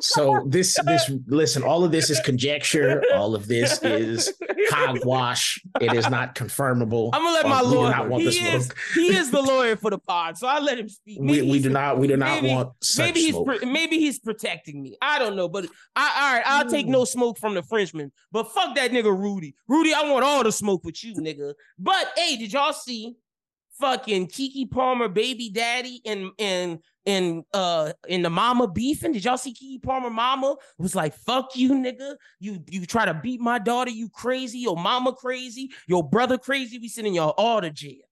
So this, this, listen. All of this is conjecture. All of this is hogwash. It is not confirmable. I'm gonna let Um, my lawyer. not want He is, he is the lawyer for the pod, so I let him speak. We, Maybe we do not. We do not maybe- want such Maybe he's smoke. pro- maybe he's protecting me. I don't know, but I all right. I'll take no smoke from the Frenchman, but fuck that nigga Rudy. Rudy, I want all the smoke with you, nigga. But hey, did y'all see fucking Keke Palmer, baby daddy, and and in uh in the mama beefing. Did y'all see Keke Palmer mama was like, fuck you, nigga. You you try to beat my daughter, you crazy, your mama crazy, your brother crazy. We sending y'all all to jail.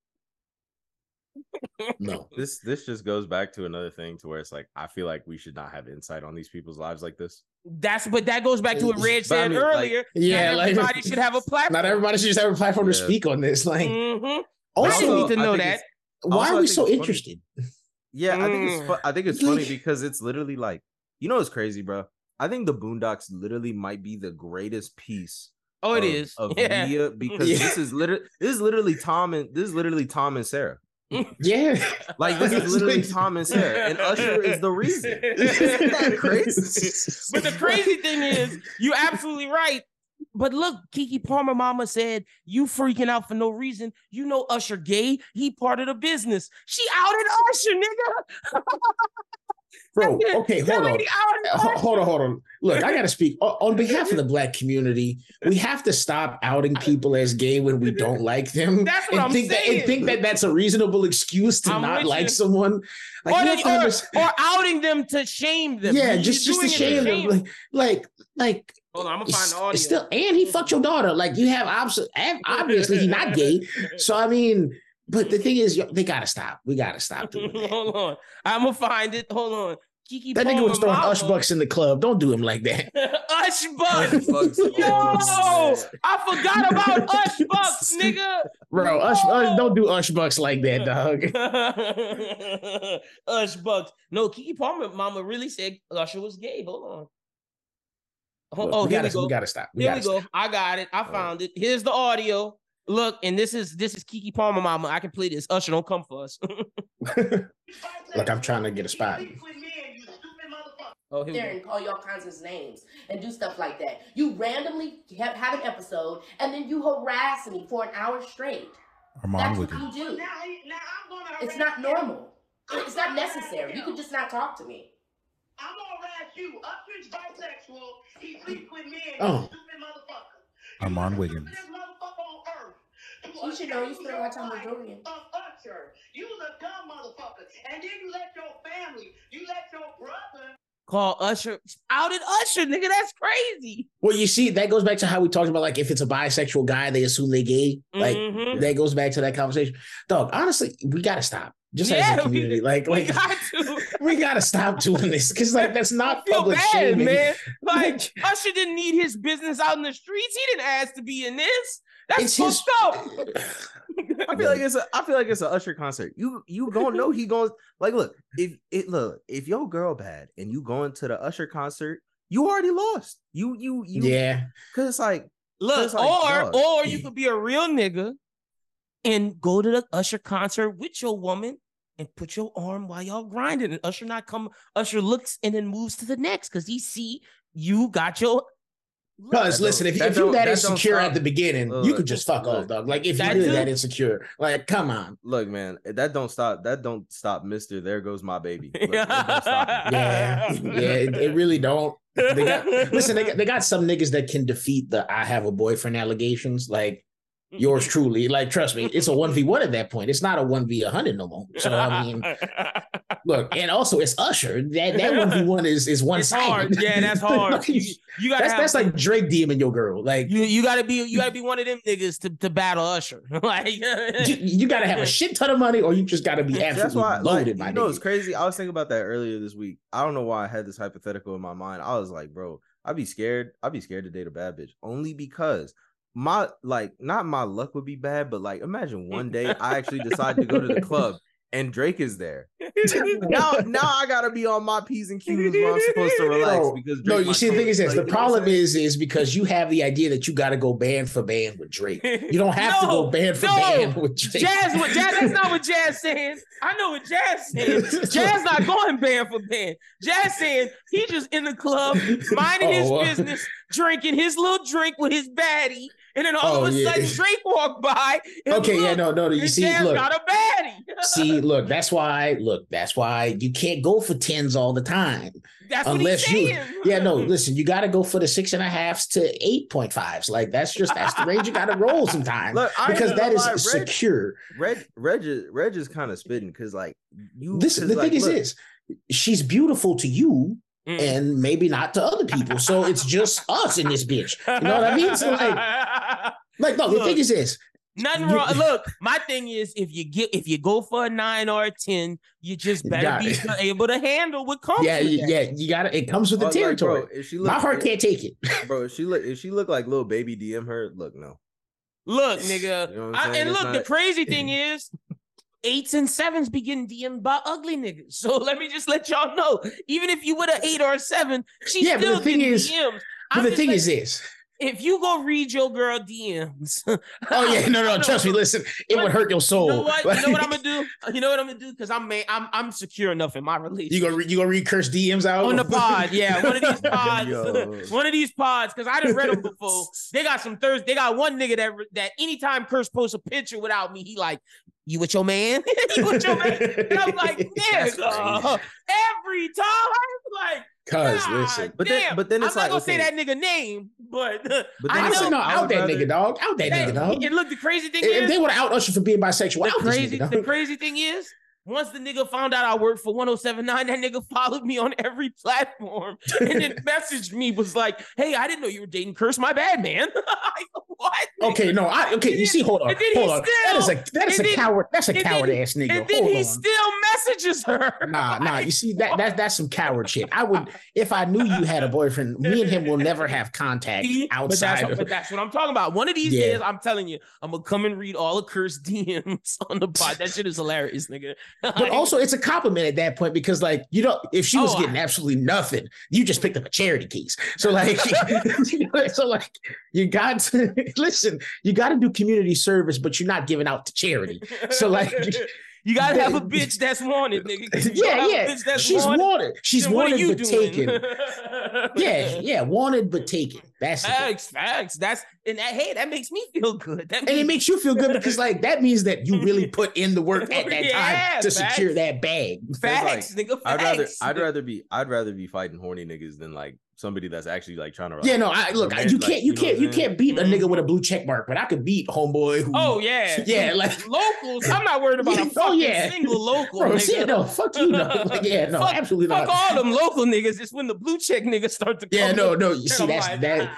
No. This this just goes back to another thing to where it's like I feel like we should not have insight on these people's lives like this. That's but that goes back to what Red But I said mean, like, earlier. yeah, not like- everybody should have a platform. Not everybody should just have a platform to speak on this. Like, Mhm. I also, didn't need to know that. why also, are we so interested? funny. Interested? Yeah, I think it's Mm. fu- I think it's funny because it's literally like you know what's crazy, bro. I think the Boondocks literally might be the greatest piece. Oh, it of, is. of yeah. media because Yeah. this is literally this is literally Tom and this is literally Tom and Sarah. Yeah. Like this is literally Tom and Sarah, and Usher is the reason. Isn't that crazy? But the crazy thing is, you're absolutely right. But look, Keke Palmer mama said, you freaking out for no reason. You know Usher gay. He part of the business. She outed Usher, nigga. Bro, okay, hold on. lady outed uh, Ho- Usher. Hold on, hold on. Look, I got to speak on behalf of the black community. We have to stop outing people as gay when we don't like them, That's what and I'm think that and think that that's a reasonable excuse to I'm not like you. someone. Like, or, or, or outing them to shame them. yeah, You're just just to it shame them. Like, like, like Hold on, I'm gonna find the audio. still, and he fucked your daughter. Like, you have obs- obviously he's not gay. So I mean, but the thing is, yo, they gotta stop. We gotta stop doing that. Hold on, I'm gonna find it. Hold on, Keke. That nigga was throwing mama- Ush bucks in the club. Don't do him like that. Ush Bucks. Bucks. Yo, I forgot about Ush Bucks, nigga. Bro, Ush, Ush, don't do Ush bucks like that, dog. Ush Bucks. No, Keke Palmer mama really said Usher was gay. Hold on. Oh, Ho- Look, oh, we here gotta, we go. we gotta stop. We here gotta we go. stop. I got it. I found it. Here's the audio. Look, and this is this is Keke Palmer mama. I can play this. Usher, don't come for us. Look, I'm trying to get a spot. oh, here there and call you all kinds of names and do stuff like that. You randomly have, have an episode and then you harass me for an hour straight. Armand That's what Wiggins. you do. Now, now I'm gonna It's harass not him. normal. It's not necessary. You could just not talk to me. I'm gonna harass you. Usher's bisexual. He sleeps with men. Oh. Stupid motherfucker. Armand You the Wiggins. stupidest motherfucker on earth. You should know you accuse spend a lot of time with your Dorian. Usher. You was a dumb motherfucker. And then you let your family, you let your brother Call Usher. Outed Usher, nigga. That's crazy. Well, you see, that goes back to how we talked about like if it's a bisexual guy, they assume they gay. Like Mhm. that goes back to that conversation. Dog, honestly, we gotta stop. Just as Yeah, a we- community. like, We like got to. We gotta stop doing this because like that's I not feel public bad, shaming. man. Like Usher didn't need his business out in the streets. He didn't ask to be in this. That's It's his up. I feel like it's a I feel like it's an Usher concert. You you gonna know he going like look if it look if your girl bad and you going to the Usher concert, you already lost. You you you yeah. because it's like Look, It's like, or dog. or you could be a real nigga and go to the Usher concert with your woman and put your arm while y'all grinding. And Usher not come. Usher looks and then moves to the next because he see you got your. Because listen, if, that if you're that that insecure at the beginning, you could just fuck look. off, dog. Like if you're that insecure, like come on. look man that don't stop that don't stop Mister There goes my baby. Look, it don't stop him. Yeah, yeah, it, it really don't. They got listen, they got, they got some niggas that can defeat the I have a boyfriend allegations, like yours truly. Like, trust me, it's a 1v1 at that point. It's not a 1v100 no more. So I mean, look, and also it's Usher. That that 1v1 is is one it's hard. sided. Yeah, that's hard. You, you gotta that's have, that's like Drake DMing your girl. Like you. You gotta be. You gotta be one of them niggas to, to battle Usher. like you, you gotta have a shit ton of money, or you just gotta be absolutely That's why, like, loaded, my you know, nigga. it's crazy. I was thinking about that earlier this week. I don't know why I had this hypothetical in my mind. I was like, bro, I'd be scared. I'd be scared to date a bad bitch only because my like not my luck would be bad, but like imagine one day I actually decide to go to the club and Drake is there. now, now I gotta be on my p's and q's where I'm supposed to relax No, because No, you see, the thing is this: Like, the you know what I'm problem is, is because you have the idea that you got to go band for band with Drake. You don't have to go band for no. band with Drake. Jaz, what Jaz? That's not what Jaz saying. I know what Jaz saying. Jaz not going band for band. Jaz saying he just in the club, minding his Oh, uh, business, drinking his little drink with his baddie, and then all Oh, of a yeah. sudden Drake walked by. And Okay, yeah, look, no, no, no. You see, look, got a baddie. see, look. That's why. Look, that's why you can't go for tens all the time. That's unless what he's you- saying. Yeah, no. Listen, you got to go for the six and a halfs to eight point fives. Like that's just that's the range you got to roll sometimes Look, because that is Reg- secure. Reg, Reg, is, Reg is kind of spitting because like you. This 'cause, the like, thing is look, this. she's beautiful to you Mm. and maybe not to other people. So it's just us in this bitch. You know what I mean? So like, like no, the thing is this. Nothing wrong. Look, my thing is if you get if you go for a nine or a ten, you just better got be it. able to handle what comes. Yeah, with you- yeah, you got to It comes with the But, like, territory. bro, if she look, My heart can't take it. bro. If she look, if she look like little baby DM her, look, no. Look, nigga. You know I'm I- saying? and It's look, the crazy thing is, eights and sevens be getting DM'd by ugly niggas. So let me just let y'all know, even if you would an eight or a seven, she Yeah, but the still thing getting is- DMs. But I'm the thing like, is this. If you go read your girl DMs, Oh yeah, no, no, trust me. Listen, it would hurt your soul. You know what? You know what I'm gonna do? You know what I'm gonna do? Because I'm ma- I'm I'm secure enough in my relationship. You gonna re- you gonna read curse DMs out on the pod, yeah, one of these pods, one of these pods, because I done read them before. They got some Thursday. They got one nigga that that anytime Curse posts a picture without me, he like, you with your man? you with your man? And I'm like, nigga, every time, like, Cause God listen, But then- damn. but then it's I'm like, not gonna say that nigga name, but, But I, then I it's said no, out that rather- nigga, dog. Out that Hey, nigga, dog. and look, the crazy thing If is, they would have out Usher for being bisexual, the out this crazy, nigga, the crazy thing is, once the nigga found out I worked for 1079, that nigga followed me on every platform and then messaged me, was like, hey, I didn't know you were dating Curse. My bad, man. Like, what? Okay, no, I okay. You see, hold on, And then he hold on. That is a that is a then- coward. That's a and then- coward ass nigga. And then Hold he on. still messages her. Nah, nah. You see that that that's some coward shit. I would if I knew you had a boyfriend. Me and him will never have contact See? But outside that's, of. but that's what I'm talking about. One of these Yeah. days, I'm telling you, I'm gonna come and read all the Curse DMs on the pod. That shit is hilarious, nigga. But also, it's a compliment at that point because, like, you know, if she was Oh, getting absolutely nothing, you just picked up a charity case. So, like, so like, you got to listen. You got to do community service, but you're not giving out to charity. So, like, you gotta have a bitch that's wanted, nigga. You gotta yeah, a yeah. bitch that's She's wanted. wanted. She's Then wanted you but doing? taken. Yeah, yeah, wanted but taken. That's the. Facts, facts. That's and that hey, that makes me feel good. That and it makes you feel good because like that means that you really put in the work at that Yeah, time to secure that bag. facts, nigga. Facts. I'd rather, I'd rather be, I'd rather be fighting horny niggas than like somebody that's actually like trying to. Like, Yeah, no, I look, I, romantic, you can't, you know can't, you I'm can't beat a nigga mm-hmm. with a blue check mark, but I could beat homeboy who. Oh yeah, yeah, like locals. I'm not worried about a Oh, fucking yeah. single local. bro, nigga. see, no, fuck you, no, like, yeah, no, Fuck- absolutely Fuck not. all them local niggas. It's when the blue check niggas start to Yeah, come no, no, you see, that's like, that.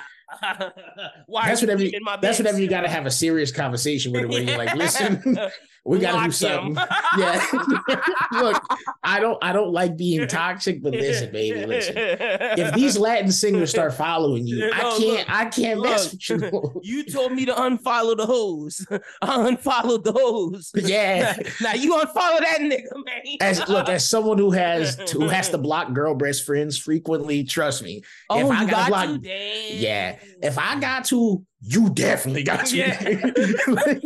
Why That's whatever. you whenever you, eating my that's bed, whenever you got to have a serious conversation with it, where you're like, listen, we got to do something. him. Yeah, look, I don't, I don't like being toxic, but listen, baby, listen. If these Latin singers start following you, I can't, look, I can't mess with you. you told me to unfollow the hoes. I unfollowed the hoes. yeah. now you unfollow that nigga, man. As look, as someone who has who has to block girl best friends frequently, trust me. oh, if I gotta got block-. Yeah, if I got to, you definitely got to. Yeah.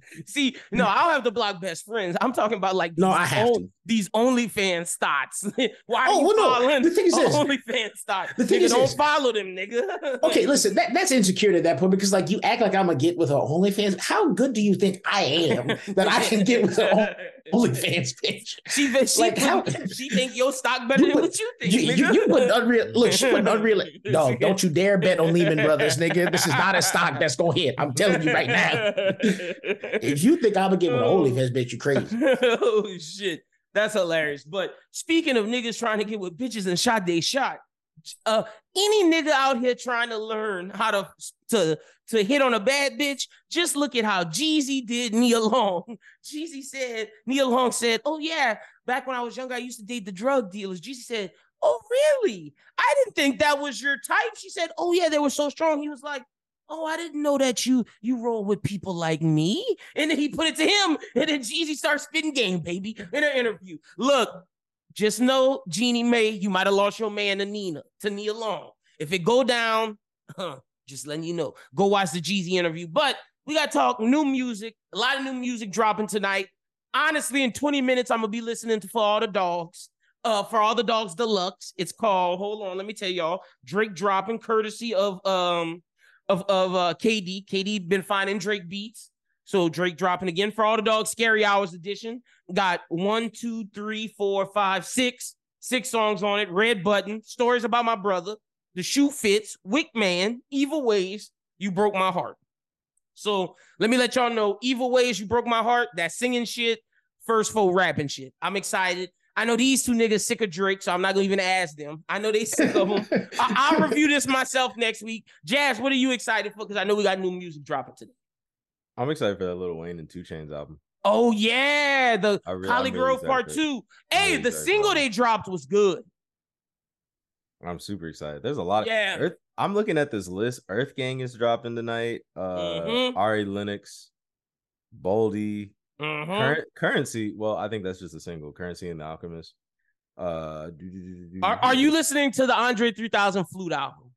See, no, I don't have to block best friends. I'm talking about like No, I have on- to. These OnlyFans thoughts. Why Oh, you well, no, the thing is this. OnlyFans thoughts? The thing nigga, is don't this. follow them, nigga. okay, listen, that, that's insecure at that point because like you act like I'm gonna get with a OnlyFans. How good do you think I am that I can get with an OnlyFans page? She, she, Like, how- she think your stock better You than put- what you think. You, you, nigga. you put unreal look, she put unreal No, Don't you dare bet on Lehman Brothers, nigga. This is not a stock that's gonna hit. I'm telling you right now. If you think I'm gonna get with an Oh. OnlyFans bitch, you crazy. oh shit, that's hilarious. But speaking of niggas trying to get with bitches and shot they shot, uh, any nigga out here trying to learn how to to to hit on a bad bitch, just look at how Jeezy did Nia Long. Jeezy said Nia Long said, "Oh yeah, back when I was younger, I used to date the drug dealers." Jeezy said, "Oh really? I didn't think that was your type." She said, "Oh yeah, they were so strong." He was like. Oh, I didn't know that you you roll with people like me. And then he put it to him, and then Jeezy starts spitting game, baby, in an interview. Look, just know, Jeannie Mai, you might have lost your man to Nina, to Nia Long. If it go down, huh, just letting you know. Go watch the Jeezy interview. But we got to talk new music. A lot of new music dropping tonight. Honestly, in 20 minutes, I'm gonna be listening to For All the Dogs. Uh, for all the dogs deluxe. It's called, hold on, let me tell y'all. Drake dropping courtesy of um of of uh KD. KD been finding Drake beats. So Drake dropping again for all the dogs. Scary Hours edition got one, two, three, four, five, six, six songs on it. Red Button, Stories About My Brother, The Shoe Fits, Wick Man, Evil Ways, You Broke My Heart. So let me let y'all know, Evil Ways, You Broke My Heart, that singing shit, first full rapping shit. I'm excited. I know these two niggas sick of Drake, so I'm not gonna even ask them. I know they sick of him. I- I'll review this myself next week. Jaz, what are you excited for? Because I know we got new music dropping today. I'm excited for that Lil Wayne and 2 Chainz album. Oh yeah, the I really, Holly I'm really Grove Part it. Two. Hey, really the single they dropped was good. I'm super excited. There's a lot. Yeah. Earth, I'm looking at this list. Earth Gang is dropping tonight. Uh, Mhm. Ari Lennox, Baldy, Mhm. Current Curren$y. Well, I think that's just a single. Curren$y and the Alchemist. Uh, do, do, do, do, do, Are, are you listening to the Andre 3000 flute album?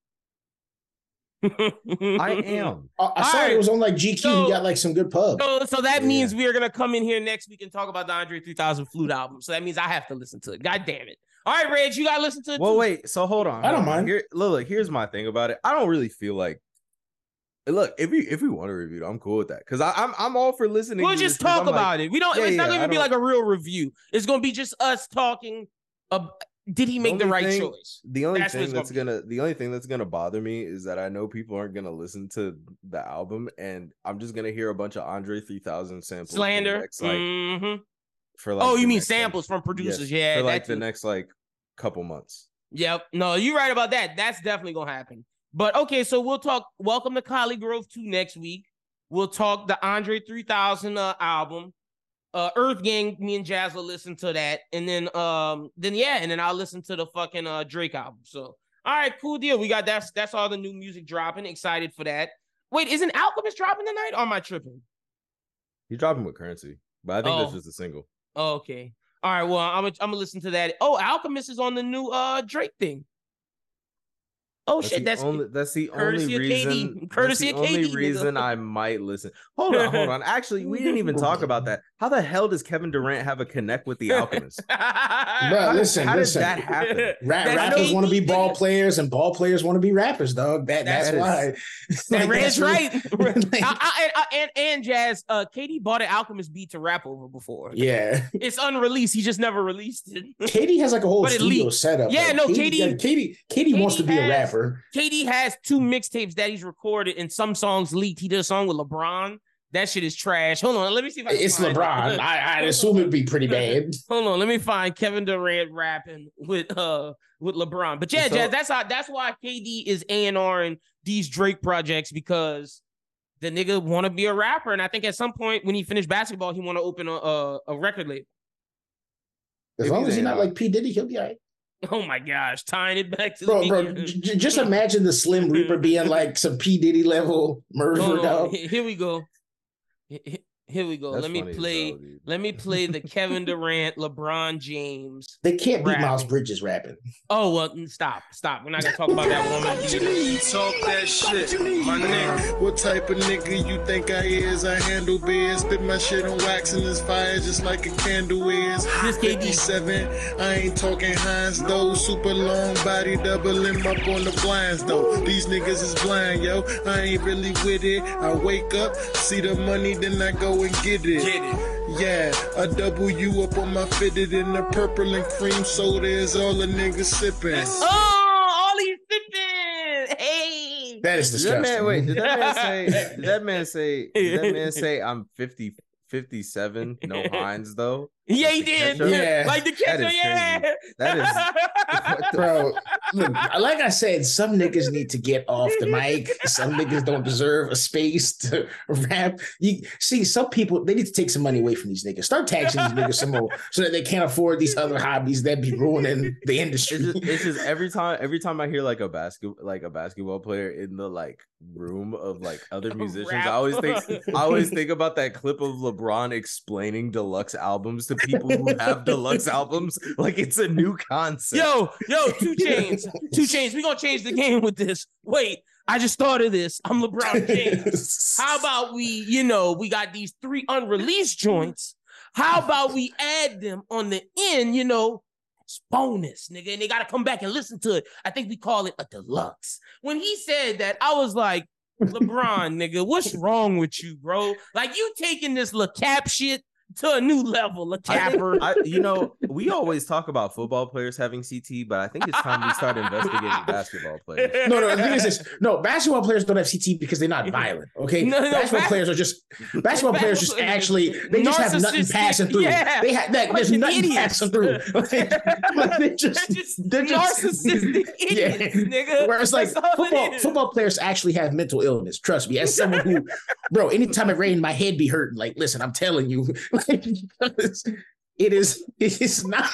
I am. I, I saw Alright. it was on like GQ. So- you got like some good pub. So, so that Yeah. means we are gonna come in here next week and talk about the Andre 3000 flute album. So that means I have to listen to it. God damn it! All right, Reg, you gotta listen to it. Well, too. wait. So hold on. I don't mind. Here, look, look, here's my thing about it. I don't really feel like. Look, if we if we want to review I'm cool with that because I'm I'm all for listening. We'll just talk I'm like, about it. We don't. Yeah, it's not yeah, gonna be like a real review. It's gonna be just us talking. Did he make the only right thing- choice? The only That's thing it's gonna that's gonna the only thing that's gonna bother me is that I know people aren't gonna listen to the album, and I'm just gonna hear a bunch of Andre 3000 samples. Slander. next, like, Mhm. for like oh, you mean next, like- samples from producers? yes, yeah, for like the too. next like couple months. Yep. No, you're right about that. That's definitely gonna happen. But okay, so we'll talk. Welcome to Collegrove 2 next week. We'll talk the Andre 3000 uh, album. Uh, Earth Gang, me and Jaz will listen to that. And then um, then yeah, and then I'll listen to the fucking uh Drake album. So all right, cool deal. We got that's that's all the new music dropping. Excited for that. Wait, isn't Alchemist dropping tonight? Or am I tripping? He's dropping with Curren$y, but I think that's Oh. just a single. Oh, okay. All right. Well, I'm gonna I'm gonna listen to that. Oh, Alchemist is on the new uh Drake thing. Oh That's shit, the that's only that's the courtesy only of KD. reason. Courtesy the of only reason I might listen. Hold on, hold on. Actually, we didn't even talk about that. How the hell does Kevin Durant have a connect with the Alchemist? Bro, How listen, how listen. did that happen? Ra- That's rappers want to be ball players, and ball players want to be rappers, dog. That that's, That why. And Like, Red's that's right. like, I, I, I- and and Jaz, uh, KD bought an Alchemist beat to rap over before. yeah, It's unreleased. He just never released it. KD has like a whole But it studio leaked. setup. Yeah, Like, no, KD, KD- yeah, KD, KD wants to be a has- rapper. KD has two mixtapes that he's recorded, and some songs leaked. He did a song with LeBron. That shit is trash. Hold on, let me see if I can It's find it. LeBron. I, I'd assume it'd be pretty bad. Hold on, let me find Kevin Durant rapping with uh with LeBron. But yeah, So- Jaz, that's how that's why KD is A and R in these Drake projects because the nigga want to be a rapper, and I think at some point when he finished basketball, he want to open a, a a record label. As If long as he's not like P Diddy, he'll be all right. Oh my gosh, tying it back to Bro, the bro, j- just imagine the Slim Reaper being like some P Diddy level oh, murderer, Hold on, dog. Here we go. He- he- Here we go. That's let me play. hell, dude. let me play the Kevin Durant, LeBron James. They can't beat Miles Bridges rapping. Oh well, stop, stop. We're not gonna talk about that woman. either. Talk that shit, my nigga. What type of nigga you think I is? I handle beers, spit my shit on wax and this fire just like a candle is. This 57, I ain't talking Heinz though. Super long body, doubling up on the blinds though. These niggas is blind, yo. I ain't really with it. I wake up, see the money, then I go and get it. Get it. Yeah, a W up on my fitted in the purple and cream soda is all the niggas sipping. Oh, all he's sipping. Hey. That is Did that disgusting. man, wait, did that man say? Did that man say? Did that man say I'm 50, 57, no Heinz though? Yeah, he did. Yeah. like the That ketchup. is Yeah. crazy. That is- Bro, look, like I said, some niggas need to get off the mic. Some niggas don't deserve a space to rap. You see, some people they need to take some money away from these niggas. Start taxing these niggas some more so that they can't afford these other hobbies that be ruining the industry. It's just, it's just every time every time I hear like a basketball like a basketball player in the like room of like other musicians. I always think I always think about that clip of LeBron explaining deluxe albums to people who have deluxe albums like it's a new concept. Yo, yo, 2 Chainz, 2 Chainz. We gonna change the game with this. Wait, I just thought of this. I'm LeBron James. How about we, you know, we got these three unreleased joints. How about we add them on the end, you know, it's bonus, nigga, and they gotta come back and listen to it. I think we call it a deluxe. When he said that, I was like, LeBron, nigga, what's wrong with you, bro? Like you taking this little cap shit to a new level, a I think- capper. I, you know, we always talk about football players having CT, but I think it's time we start investigating basketball players. No, no. The thing is this: no, basketball players don't have CT because they're not violent. Okay, No, no, basketball bas- players are just basketball players just actually they just have nothing passing through. yeah. They have like, there's Fucking nothing idiots. passing through. Like, like, they're just They're just they're just narcissistic idiots, yeah. nigga. Whereas like That's it football, football players actually have mental illness. Trust me, as someone who, bro, anytime it rained, my head be hurting. Like, listen, I'm telling you, like, it is, it is not.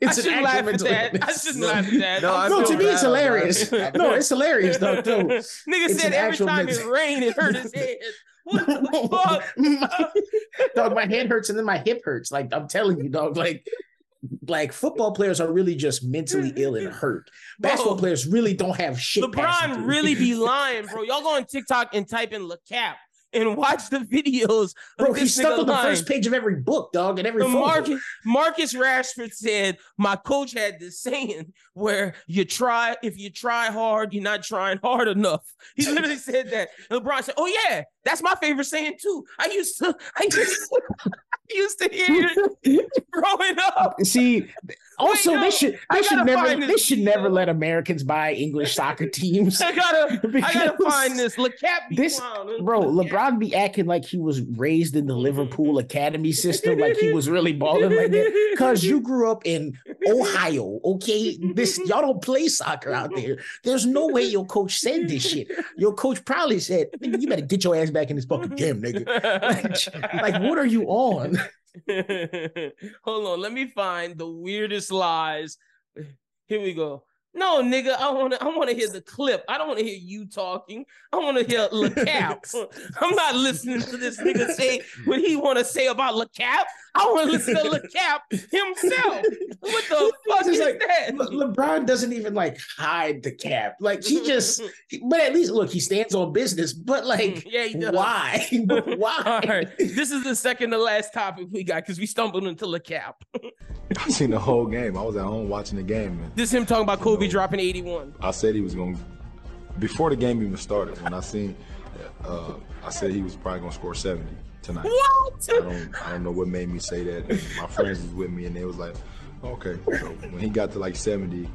It's I an shouldn't laugh at mental that. I shouldn't laugh at that. No, I No, to me it's hilarious. No, it's hilarious though. Too. Nigga It's said every time mental- it rained, it hurt his head. What the fuck? dog, my head hurts and then my hip hurts. Like I'm telling you, dog. Like, like football players are really just mentally ill and hurt. Basketball Bro. players really don't have shit. passing LeBron really be lying, bro. Y'all go on TikTok and type in LeCap and watch the videos. bro. He's stuck on the lying. first page of every book, dog, and every The photo. Marcus, Marcus Rashford said, "My coach had this saying where you try if you try hard, you're not trying hard enough." He literally said that. And LeBron said, "Oh yeah, that's my favorite saying too. I used to, I used to, used to hear it growing up." See, also no, they should I they should never find they this should never let Americans buy English soccer teams. I gotta, I gotta find this. LeCap this- clowning. Bro, LeCap. LeBron be acting like he was raised in the Liverpool mm-hmm. academy system, like he was really balling like that. Cause you grew up in Ohio, okay? This y'all don't play soccer out there. There's no way your coach said this shit. Your coach probably said, "Nigga, "You better get your ass back in this fucking game, nigga." Like, like, what are you on? Hold on, let me find the weirdest lies. Here we go. No, nigga, I want to. I want to hear the clip. I don't want to hear you talking. I want to hear LeCap. I'm not listening to this nigga say what he want to say about LeCap. I want to listen to LeCap himself. What the fuck is like, that? Le- LeBron doesn't even like hide the cap. Like he just, but at least look, he stands on business. But like, yeah, he does. why? why? All right, this is the second to last topic we got because we stumbled into LeCap. I seen the whole game. I was at home watching the game, and This him talking about Kobe dropping 81. I said he was going. to Before the game even started, when I seen, uh, I said he was probably going to score seventy tonight. What? I don't, I don't know what made me say that. And my friends was with me, and they was like, "Okay." So when he got to like seventy,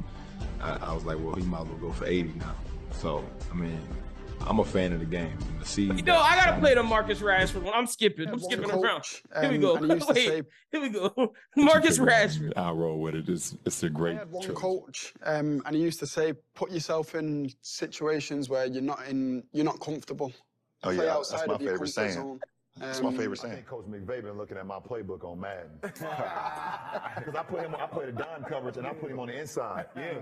I, I was like, "Well, he might as well go for eighty now." So I mean, I'm a fan of the game. And to see, You know, I gotta play the Marcus Rashford one. I'm skipping. I'm skipping coach, around. Here we go. and he used to Wait, say- here we go. Marcus Rashford. I roll with it. It's it's a great I had one choice. coach, um, and he used to say, "Put yourself in situations where you're not in, you're not comfortable. Oh, Play yeah, that's my of your favorite saying. zone." That's my Um, favorite I saying. think Coach McVay been looking at my playbook on Madden. Because I put him, I play the dime coverage and I put him on the inside. Yeah.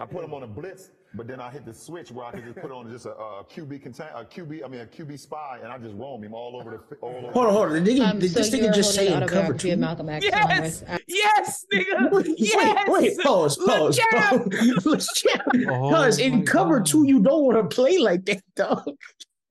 I put him on a blitz, but then I hit the switch where I could just put on just a, a QB contain, a QB, I mean a QB spy, and I just roam him all over the all over. Hold on, hold on. Did, Um, did so this nigga just say in cover two? Malcolm X Yes, with- yes, nigga. Wait, Yes. wait, wait, pause, pause, LeCap. pause. LeCap. Oh Because in cover God. two, you don't want to play like that, dog.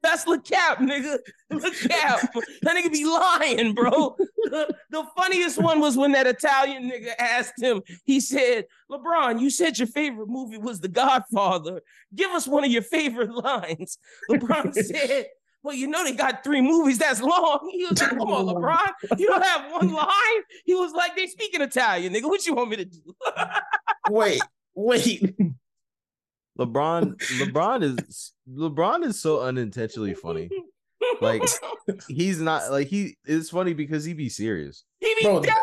That's LeCap, nigga. LeCap. That nigga be lying, bro. The, the funniest one was when that Italian nigga asked him, he said, LeBron, you said your favorite movie was The Godfather. Give us one of your favorite lines. LeBron said, well, you know they got three movies that's long. He was like, come on, LeBron. You don't have one line? He was like, they speak in Italian, nigga. What you want me to do? Wait, wait. LeBron, LeBron is LeBron is so unintentionally funny. Like he's not like he. It's funny because he be serious. He be Bro, dead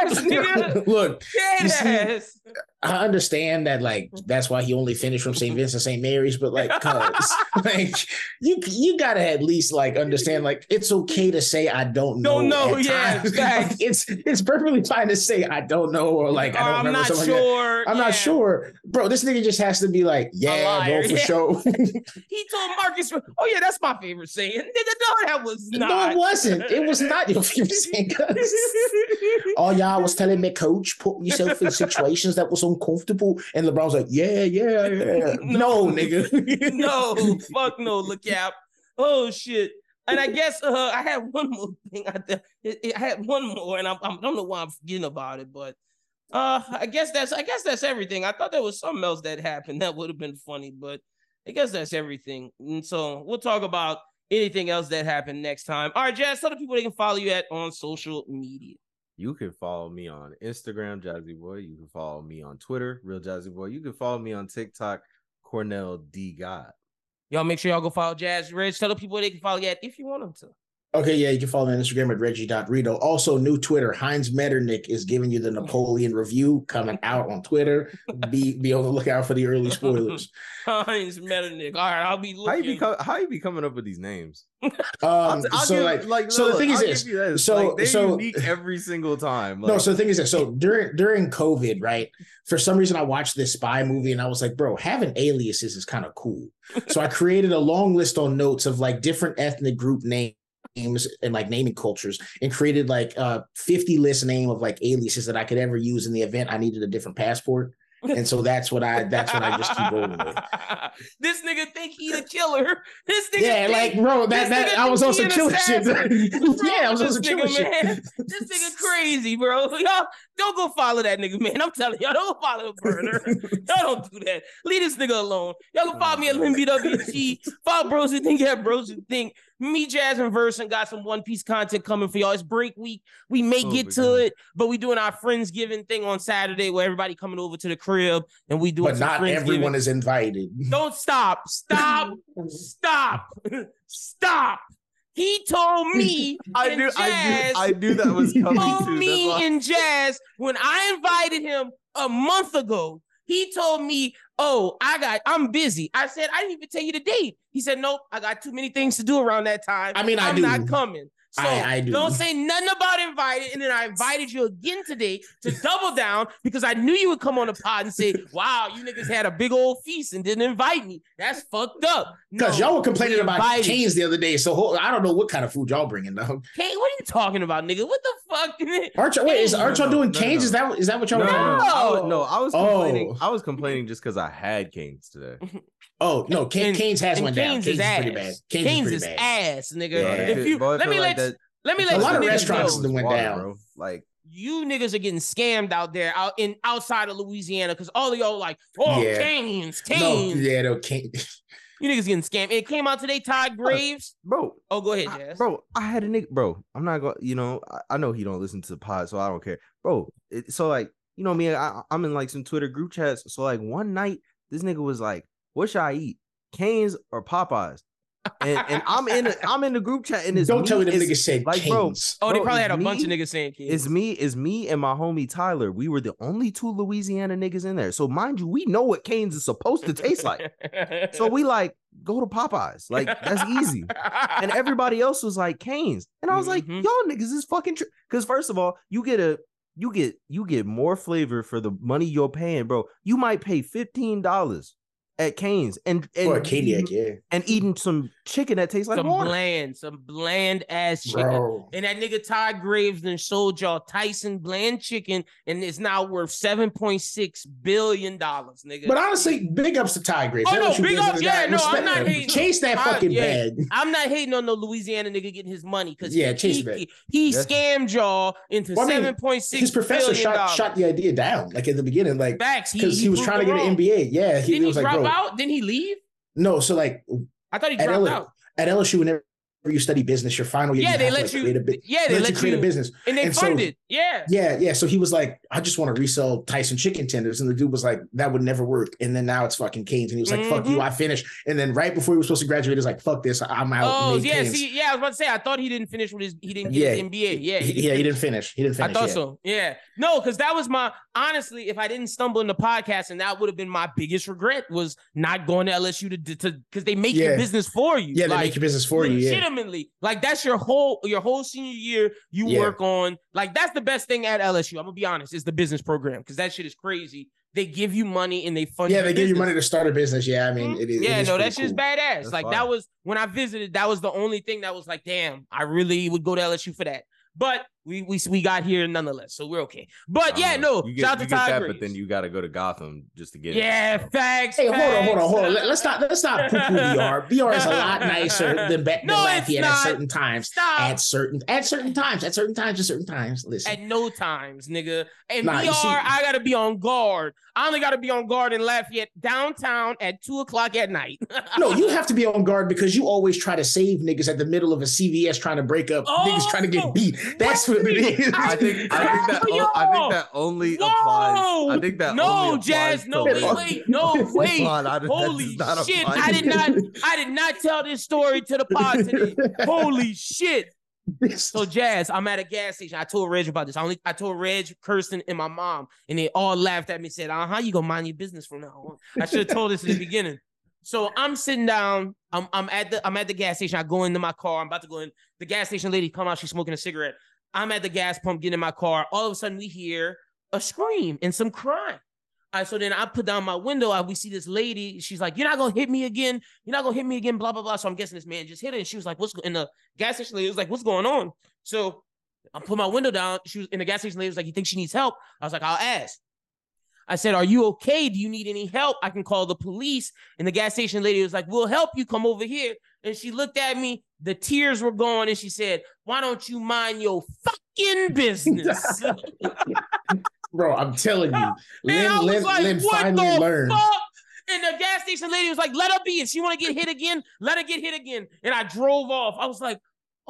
ass, nigga. Look, Dead see- ass. I understand that, like, mm-hmm. that's why he only finished from St. Vincent St. Mary's, but like, cause like you you gotta at least like understand, like, it's okay to say I don't know. Don't know, yeah, facts. it's it's perfectly fine to say I don't know or like I don't I'm remember not something like sure. I'm yeah. not sure, bro. This nigga just has to be like, yeah, bro, for yeah. sure. He told Marcus, "Oh yeah, that's my favorite saying." Nigga, no, that was not. no, it wasn't. It was not your favorite saying. 'Cause yeah, y'all was telling me, coach, put yourself in situations that was uncomfortable, and LeBron's like, yeah, yeah, yeah. no, nigga. no, fuck no, look out. Oh shit. And I guess uh, I had one more thing. I, th- it- it- I had one more, and I'm- I don't know why I'm forgetting about it, but uh, I guess that's I guess that's everything. I thought there was something else that happened that would have been funny, but I guess that's everything. And so we'll talk about anything else that happened next time. All right, Jaz, tell the people they can follow you at on social media. You can follow me on Instagram, Jazxyboi. You can follow me on Twitter, Real Jazxyboi. You can follow me on TikTok, Cornell D God. Y'all make sure y'all go follow Jaz Reg. Tell the people they can follow you at if you want them to. Okay, yeah, you can follow me on Instagram at Reggie.Rideaux. Also, new Twitter, Heinz Metternich is giving you the Napoleon review coming out on Twitter. Be be on the lookout for the early spoilers. Heinz Metternich. All right, I'll be How you looking. be co- how you be coming up with these names? Um, I'll so give- like, so the thing is I'll this. this. So like, they're so unique every single time. no, so the thing is this. So during during COVID, right? For some reason, I watched this spy movie and I was like, bro, having aliases is kind of cool. So I created a long list on notes of like different ethnic group names and like naming cultures and created like a 50 list name of like aliases that I could ever use in the event I needed a different passport. And so that's what I that's what I just keep rolling with. this nigga think he the killer. This nigga Yeah, think- like bro, that that I was on some killer shit. assassin. Yeah, I was on some killer man? shit. This nigga crazy, bro. Y'all don't go follow that nigga, man. I'm telling y'all, don't go follow the burner. y'all don't do that. Leave this nigga alone. Y'all can follow me at LynBWT. Follow Bros Who Think at Bros Who Think. Me, Jaz, and Verse and got some One Piece content coming for y'all. It's break week. We may Oh, get my to it, but we doing our Friendsgiving thing on Saturday where everybody coming over to the crib and we doing But not everyone is invited. Don't stop. Stop. Stop. Stop. He told me I knew- I knew- Jaz. I knew that was coming told too, me in Jaz when I invited him a month ago. He told me, "Oh, I got. I'm busy." I said, "I didn't even tell you the date." He said, "Nope, I got too many things to do around that time. I mean, I I'm do. not coming." So I- I do. not say nothing about invited. And then I invited you again today to double down because I knew you would come on the pod and say, "Wow, you niggas had a big old feast and didn't invite me. That's fucked up." Because No, y'all were complaining we about invited you. canes the other day. So I don't know what kind of food y'all bringing though. Kane, what are you talking about, nigga? What the fuck? Aren't y'all, wait, is, Canes. aren't y'all No, doing no, canes? no. Is that is that what y'all no, were no, doing? no, I was, No. no, I was Oh. complaining. I was complaining just because I had canes today. Oh no, Cane, And- Canes has and one down. Canes Canes is is pretty bad. Canes, Canes is is bad. ass, nigga. Yeah. If you let me like let that- let me I let A lot of restaurants know. that went water, down. bro. Like You niggas are getting scammed out there out in outside of Louisiana because all of y'all like, oh, Yeah. Canes, No, yeah, no, Cane. You niggas getting scammed. It came out today, Todd Graves. bro, Oh, go ahead, I- bro, I had a nigga, bro. I'm not going. to You know, I, I know he don't listen to the pod, so I don't care, bro. It, so like, you know me, I, I'm in like some Twitter group chats. So like one night, this nigga was like, "What should I eat, Canes or Popeyes?" And and I'm in a, I'm in the group chat, and it's Don't tell me me, them it's- nigks said like, bro, Canes. oh, they probably had a bunch of niggas saying Canes. It's me, it's me and my homie Tyler. We were the only two Louisiana niggas in there. So mind you, we know what Canes is supposed to taste like. So we like go to Popeyes. Like that's easy. And everybody else was like Canes. And I was like, Mhm. y'all niggas is fucking true. Because first of all, you get a you get you get more flavor for the money you're paying, bro. You might pay $15 at Canes and and, Or a Cadillac, yeah. and eating some chicken that tastes like some water. bland, some bland ass chicken. Bro. And that nigga Todd Graves then sold y'all Tyson bland chicken and it's now worth $7.6 billion, nigga. But honestly, big ups to Ty Graves. Oh, That no, big ups. Yeah, no, I'm not him. hating. Chase that I- fucking yeah. bag. I'm not hating on no Louisiana nigga getting his money because Yeah, he, chase he, the he Yes. scammed y'all into Well, I seven point six His professor shot dollars. shot the idea down, like at the beginning, like Facts. He, because he, was trying to them get an wrong. MBA. Yeah, he, he he was like, bro, out? Didn't he leave? no. So like I thought he at, dropped L- out. at LSU, whenever you study business, your final year, Yeah, you they let like, you- create a bit. yeah, they let let you create you- a business, And they And so- funded. yeah. Yeah, yeah. So he was like, I just want to resell Tyson chicken tenders. And the dude was like, that would never work. And then now it's fucking Canes. And he was like, fuck Mhm. you, I finished. And then right before he was supposed to graduate, he's like, fuck this, I'm out. Oh, yeah. Canes. See, yeah, I was about to say, I thought he didn't finish with his, he didn't get Yeah, MBA. Yeah, He- yeah, he didn't finish. He didn't finish. I thought yeah. so. Yeah. No, because that was my honestly, if I didn't stumble in the podcast, and that would have been my biggest regret was not going to LSU to to because they make your business for you. Yeah, they make your business for you. Yeah. Legitimately. Like that's your whole your whole senior year. You Yeah. work on like that's the best thing at LSU. I'm gonna be honest, is the business program because that shit is crazy. They give you money and they fund. Yeah, your they give you money to start a business. Yeah, I mean, hmm? it is. Yeah, it is no, pretty that's just badass. That's like fire. that was when I visited. That was the only thing that was like, damn, I really would go to LSU for that. But we we we got here nonetheless, so we're okay. But yeah, know. no, you get, shout out to get Todd that, but then you got to go to Gotham just to get yeah, it. facts. Hey, hold on, hold on, hold on. Let- Let's not let's not poo poo BR. BR is a lot nicer than, Ba- than No, Lafayette not. at certain times. Stop. At certain at certain times. At certain times. At certain times. Listen. At no times, nigga. And Nah, BR, see- I gotta be on guard. I only gotta be on guard in Lafayette downtown at two o'clock at night. no, you have to be on guard because you always try to save niggas at the middle of a CVS trying to break up. niggas oh, trying to Oh, get beat. That's what it is. I think I think that o- I think that only applies. I think that no, only applies Jaz, no, wait, wait, no, wait. Come on, I- Holy shit! I did not, I did not tell this story to the pod today. Holy shit! So Jaz, I'm at a gas station. I told Reg about this. I only I told Reg, Kirsten, and my mom, and they all laughed at me. Said, "Uh, how you gonna mind your business from now on?" I should have told this in the beginning. So I'm sitting down. I'm I'm at the I'm at the gas station. I go into my car. I'm about to go in. The gas station lady come out. She's smoking a cigarette. I'm at the gas pump, getting in my car. All of a sudden, we hear a scream and some crying. All right, so then I put down my window. I, we see this lady. She's like, "You're not gonna hit me again. You're not gonna hit me again." Blah blah blah. So I'm guessing this man just hit her. And she was like, "What's?" go-" And the gas station lady was like, "What's going on?" So I put my window down. She was in the gas station. Lady was like, "You think she needs help?" I was like, "I'll ask." I said, "Are you okay? Do you need any help? I can call the police." And the gas station lady was like, "We'll help you. Come over here." And she looked at me. The tears were gone, and she said, "Why don't you mind your fucking business?" Bro, I'm telling you. And I Lyn, was Lyn, like, Lyn what finally the learned. fuck? And the gas station lady was like, let her be. If she want to get hit again, let her get hit again. And I drove off. I was like,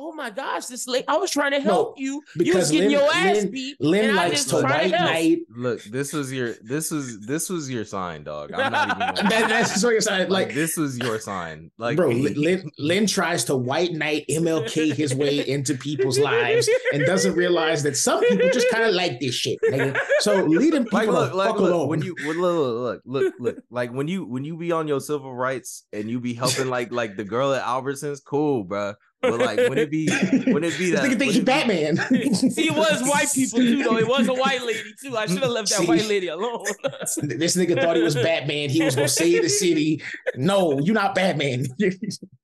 oh my gosh, this lady, I was trying to help you. You was getting Lyn- your ass Lyn- beat. Lyn and I likes just to tried white help. knight. Look, this was your this was this was your sign, dog. I'm not even. Gonna, That- that's what you're saying. Like, this was your sign. Like, bro, Lyn, Lyn, Lyn tries to white knight MLK his way into people's lives and doesn't realize that some people just kind of like this shit. nigga. So leading people like look, like fuck look, alone. when you when, look, look, look, look, like when you when you be on your civil rights and you be helping like like the girl at Albertsons, cool, bruh. But like when it be when it be this that nigga think when he Batman. See, it was white people too, though. It was a white lady too. I should have left that See? white lady alone. this nigga thought he was Batman. He was gonna save the city. No, you're not Batman.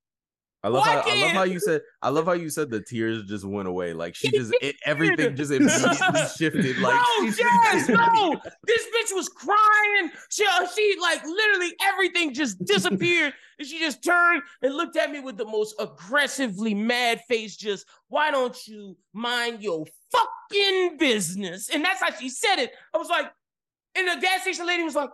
I love how I love how you said I love how you said the tears just went away. Like she just it, everything just immediately shifted. Like no, Jaz, no. This bitch was crying. She, uh, she like literally everything just disappeared. and she just turned and looked at me with the most aggressively mad face. Just, why don't you mind your fucking business? And that's how she said it. I was like, and the gas station lady was like,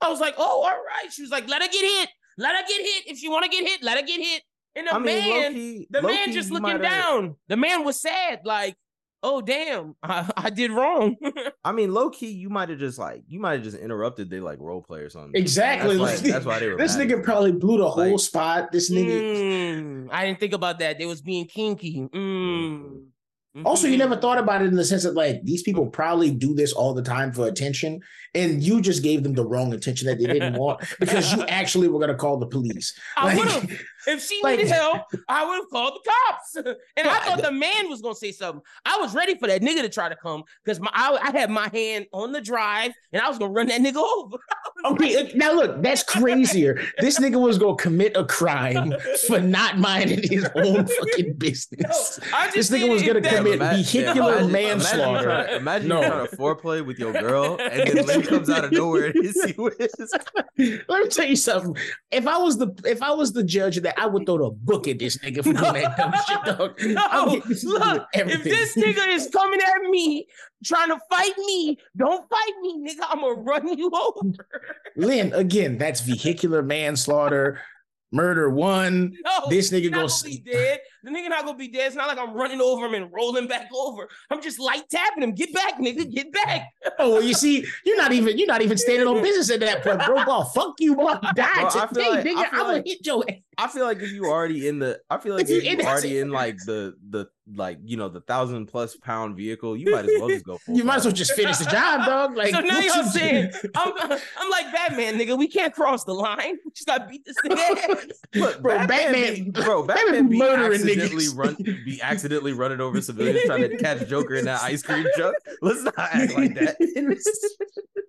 I was like, oh, all right. She was like, let her get hit. Let her get hit. If she want to get hit, let her get hit. And the I mean, man, low-key- the man low-key, just looking might have- down. The man was sad, like, oh damn, I, I did wrong. I mean, low key, you might have just like you might have just interrupted they like role play or something. Exactly. That's why, that's why they were. This mad. nigga probably blew the whole Like- spot. This nigga. Mm, I didn't think about that. They was being kinky. Mm. Also, you never thought about it in the sense that like these people probably do this all the time for attention, and you just gave them the wrong attention that they didn't want because you actually were gonna call the police. I Like- would have. If she like- needed help, I would have called the cops. And I thought the man was gonna say something. I was ready for that nigga to try to come because my I, I had my hand on the drive and I was gonna run that nigga over. Oh, okay, uh, now look, that's crazier. This nigga was gonna commit a crime for not minding his own fucking business. I This nigga was gonna commit Ima- vehicular imagine- manslaughter. Imagine, you trying, imagine No. you trying to foreplay with your girl, and then Lyn comes out of nowhere and hits you with. Let me tell you something. If I was the if I was the judge of that, I would throw the book at this nigga for doing that dumb shit, dog. No, this look, if this nigga is coming at me trying to fight me, don't fight me, nigga. I'm gonna run you over. Lyn, again, that's vehicular manslaughter, murder one. No, this nigga goes. dead. The nigga not gonna be dead. It's not like I'm running over him and rolling back over. I'm just light tapping him. Get back, nigga. Get back. Oh, well, you see, you're not even you're not even standing on business at that point, bro. Ball, fuck you, boy. Die Bro, today, like, nigga. I'm gonna like- hit your ass. I feel like if you already in the, I feel like If you if you in that- already in like the the like you know the thousand plus pound vehicle, you might as well just go. Full You might as well just finish the job, dog. Like, so now what y'all you- saying I'm, I'm like Batman, nigga. We can't cross the line. We just gotta beat this nigga. Look, Bro, Batman, Batman- be, bro, Batman Batman be murdering accidentally niggas. run, be accidentally running over civilians trying to catch Joker in that ice cream truck. Let's not act like that.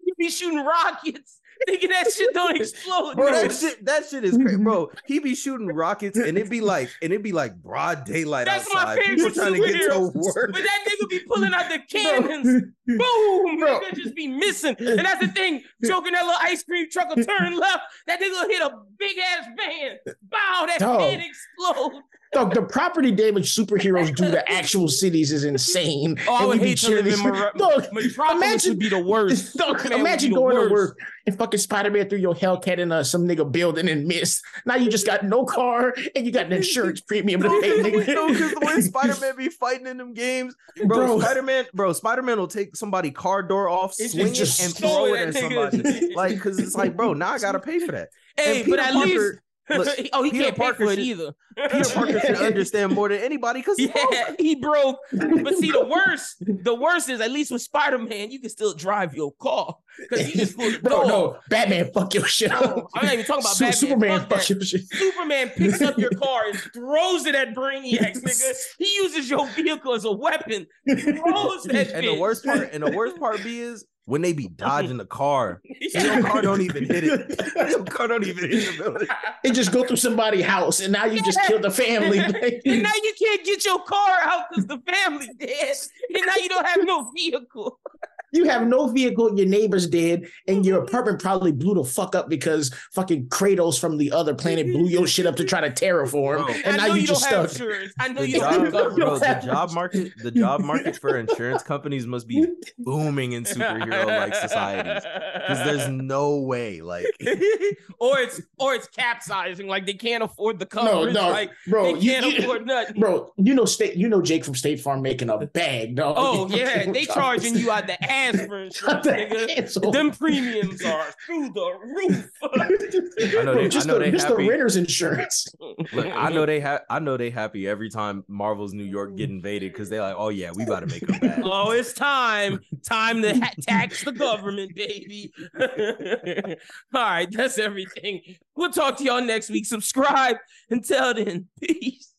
You be shooting rockets thinking that shit don't explode. Bro, that shit, that shit is crazy, bro. He be shooting rockets, and it be like, and it be like broad daylight That's outside. my People trying to get to work. But that nigga be pulling out the cannons. Boom! Nigga just be missing. And that's the thing. Joking that little ice cream truck will turn left. That nigga will hit a big ass van. Bow, that Dog. van explode. Dog, the property damage superheroes do to actual cities is insane. Oh, I would be hate to live cheering in this- Mer- Dog, Metropolis imagine- would be the worst. Dog, Superman would imagine going worst. to work and fucking Spider-Man through your Hellcat in uh, some nigga building and miss. Now you just got no car and you got an insurance premium to pay, nigga. No, because the way Spider-Man be fighting in them games, bro, Bro. Spider-Man, bro, Spider-Man will take somebody car door off, It's swing just it, and throw throw it it at at somebody. like, because it's like, bro, now I gotta pay for that. Hey, but at Parker- least. Look, oh, he Peter can't Parker pay for it either. Peter Parker should understand more than anybody because Yeah, he broke. But see, the worst, the worst is at least with Spider Man, you can still drive your car because he just pulled the Bro, door. no, Batman, fuck your shit No, up. I'm not even talking about Su- Batman. Superman, Fuck fuck your shit. Superman picks up your car and throws it at Brainiac, nigga. He uses your vehicle as a weapon. Throws that and the worst part, and the worst part B is when they be dodging the car, your car don't even hit it. Your car don't even hit the building. It just go through somebody's house and now you just killed the family. and now you can't get your car out because the family dead. And now you don't have no vehicle. You have no vehicle, your neighbor's dead, and your apartment probably blew the fuck up because fucking Kratos from the other planet blew your shit up to try to terraform. Bro. and I now know you, you, just don't have stuck. insurance. I know The you don't have job, bro, the job market, the job market for insurance companies must be booming in superhero like societies because there's no way, like, or it's or it's capsizing, like they can't afford the No, coverage. no, like bro, they you- can't you- afford nothing. Bro, you know state you know Jake from State Farm making a bag, dog. Oh yeah, they charging you out the ass for insurance, nigga. asshole. Them premiums are through the roof. I know Bro, they, just I know the, they just happy. the renter's insurance. Look, I know they have. I know they happy every time Marvel's New York get invaded because they're like, oh yeah, we about to make them bad. Oh, it's time. Time to ha- tax the government, baby. All right, that's everything. We'll talk to y'all next week. Subscribe. Until then, peace.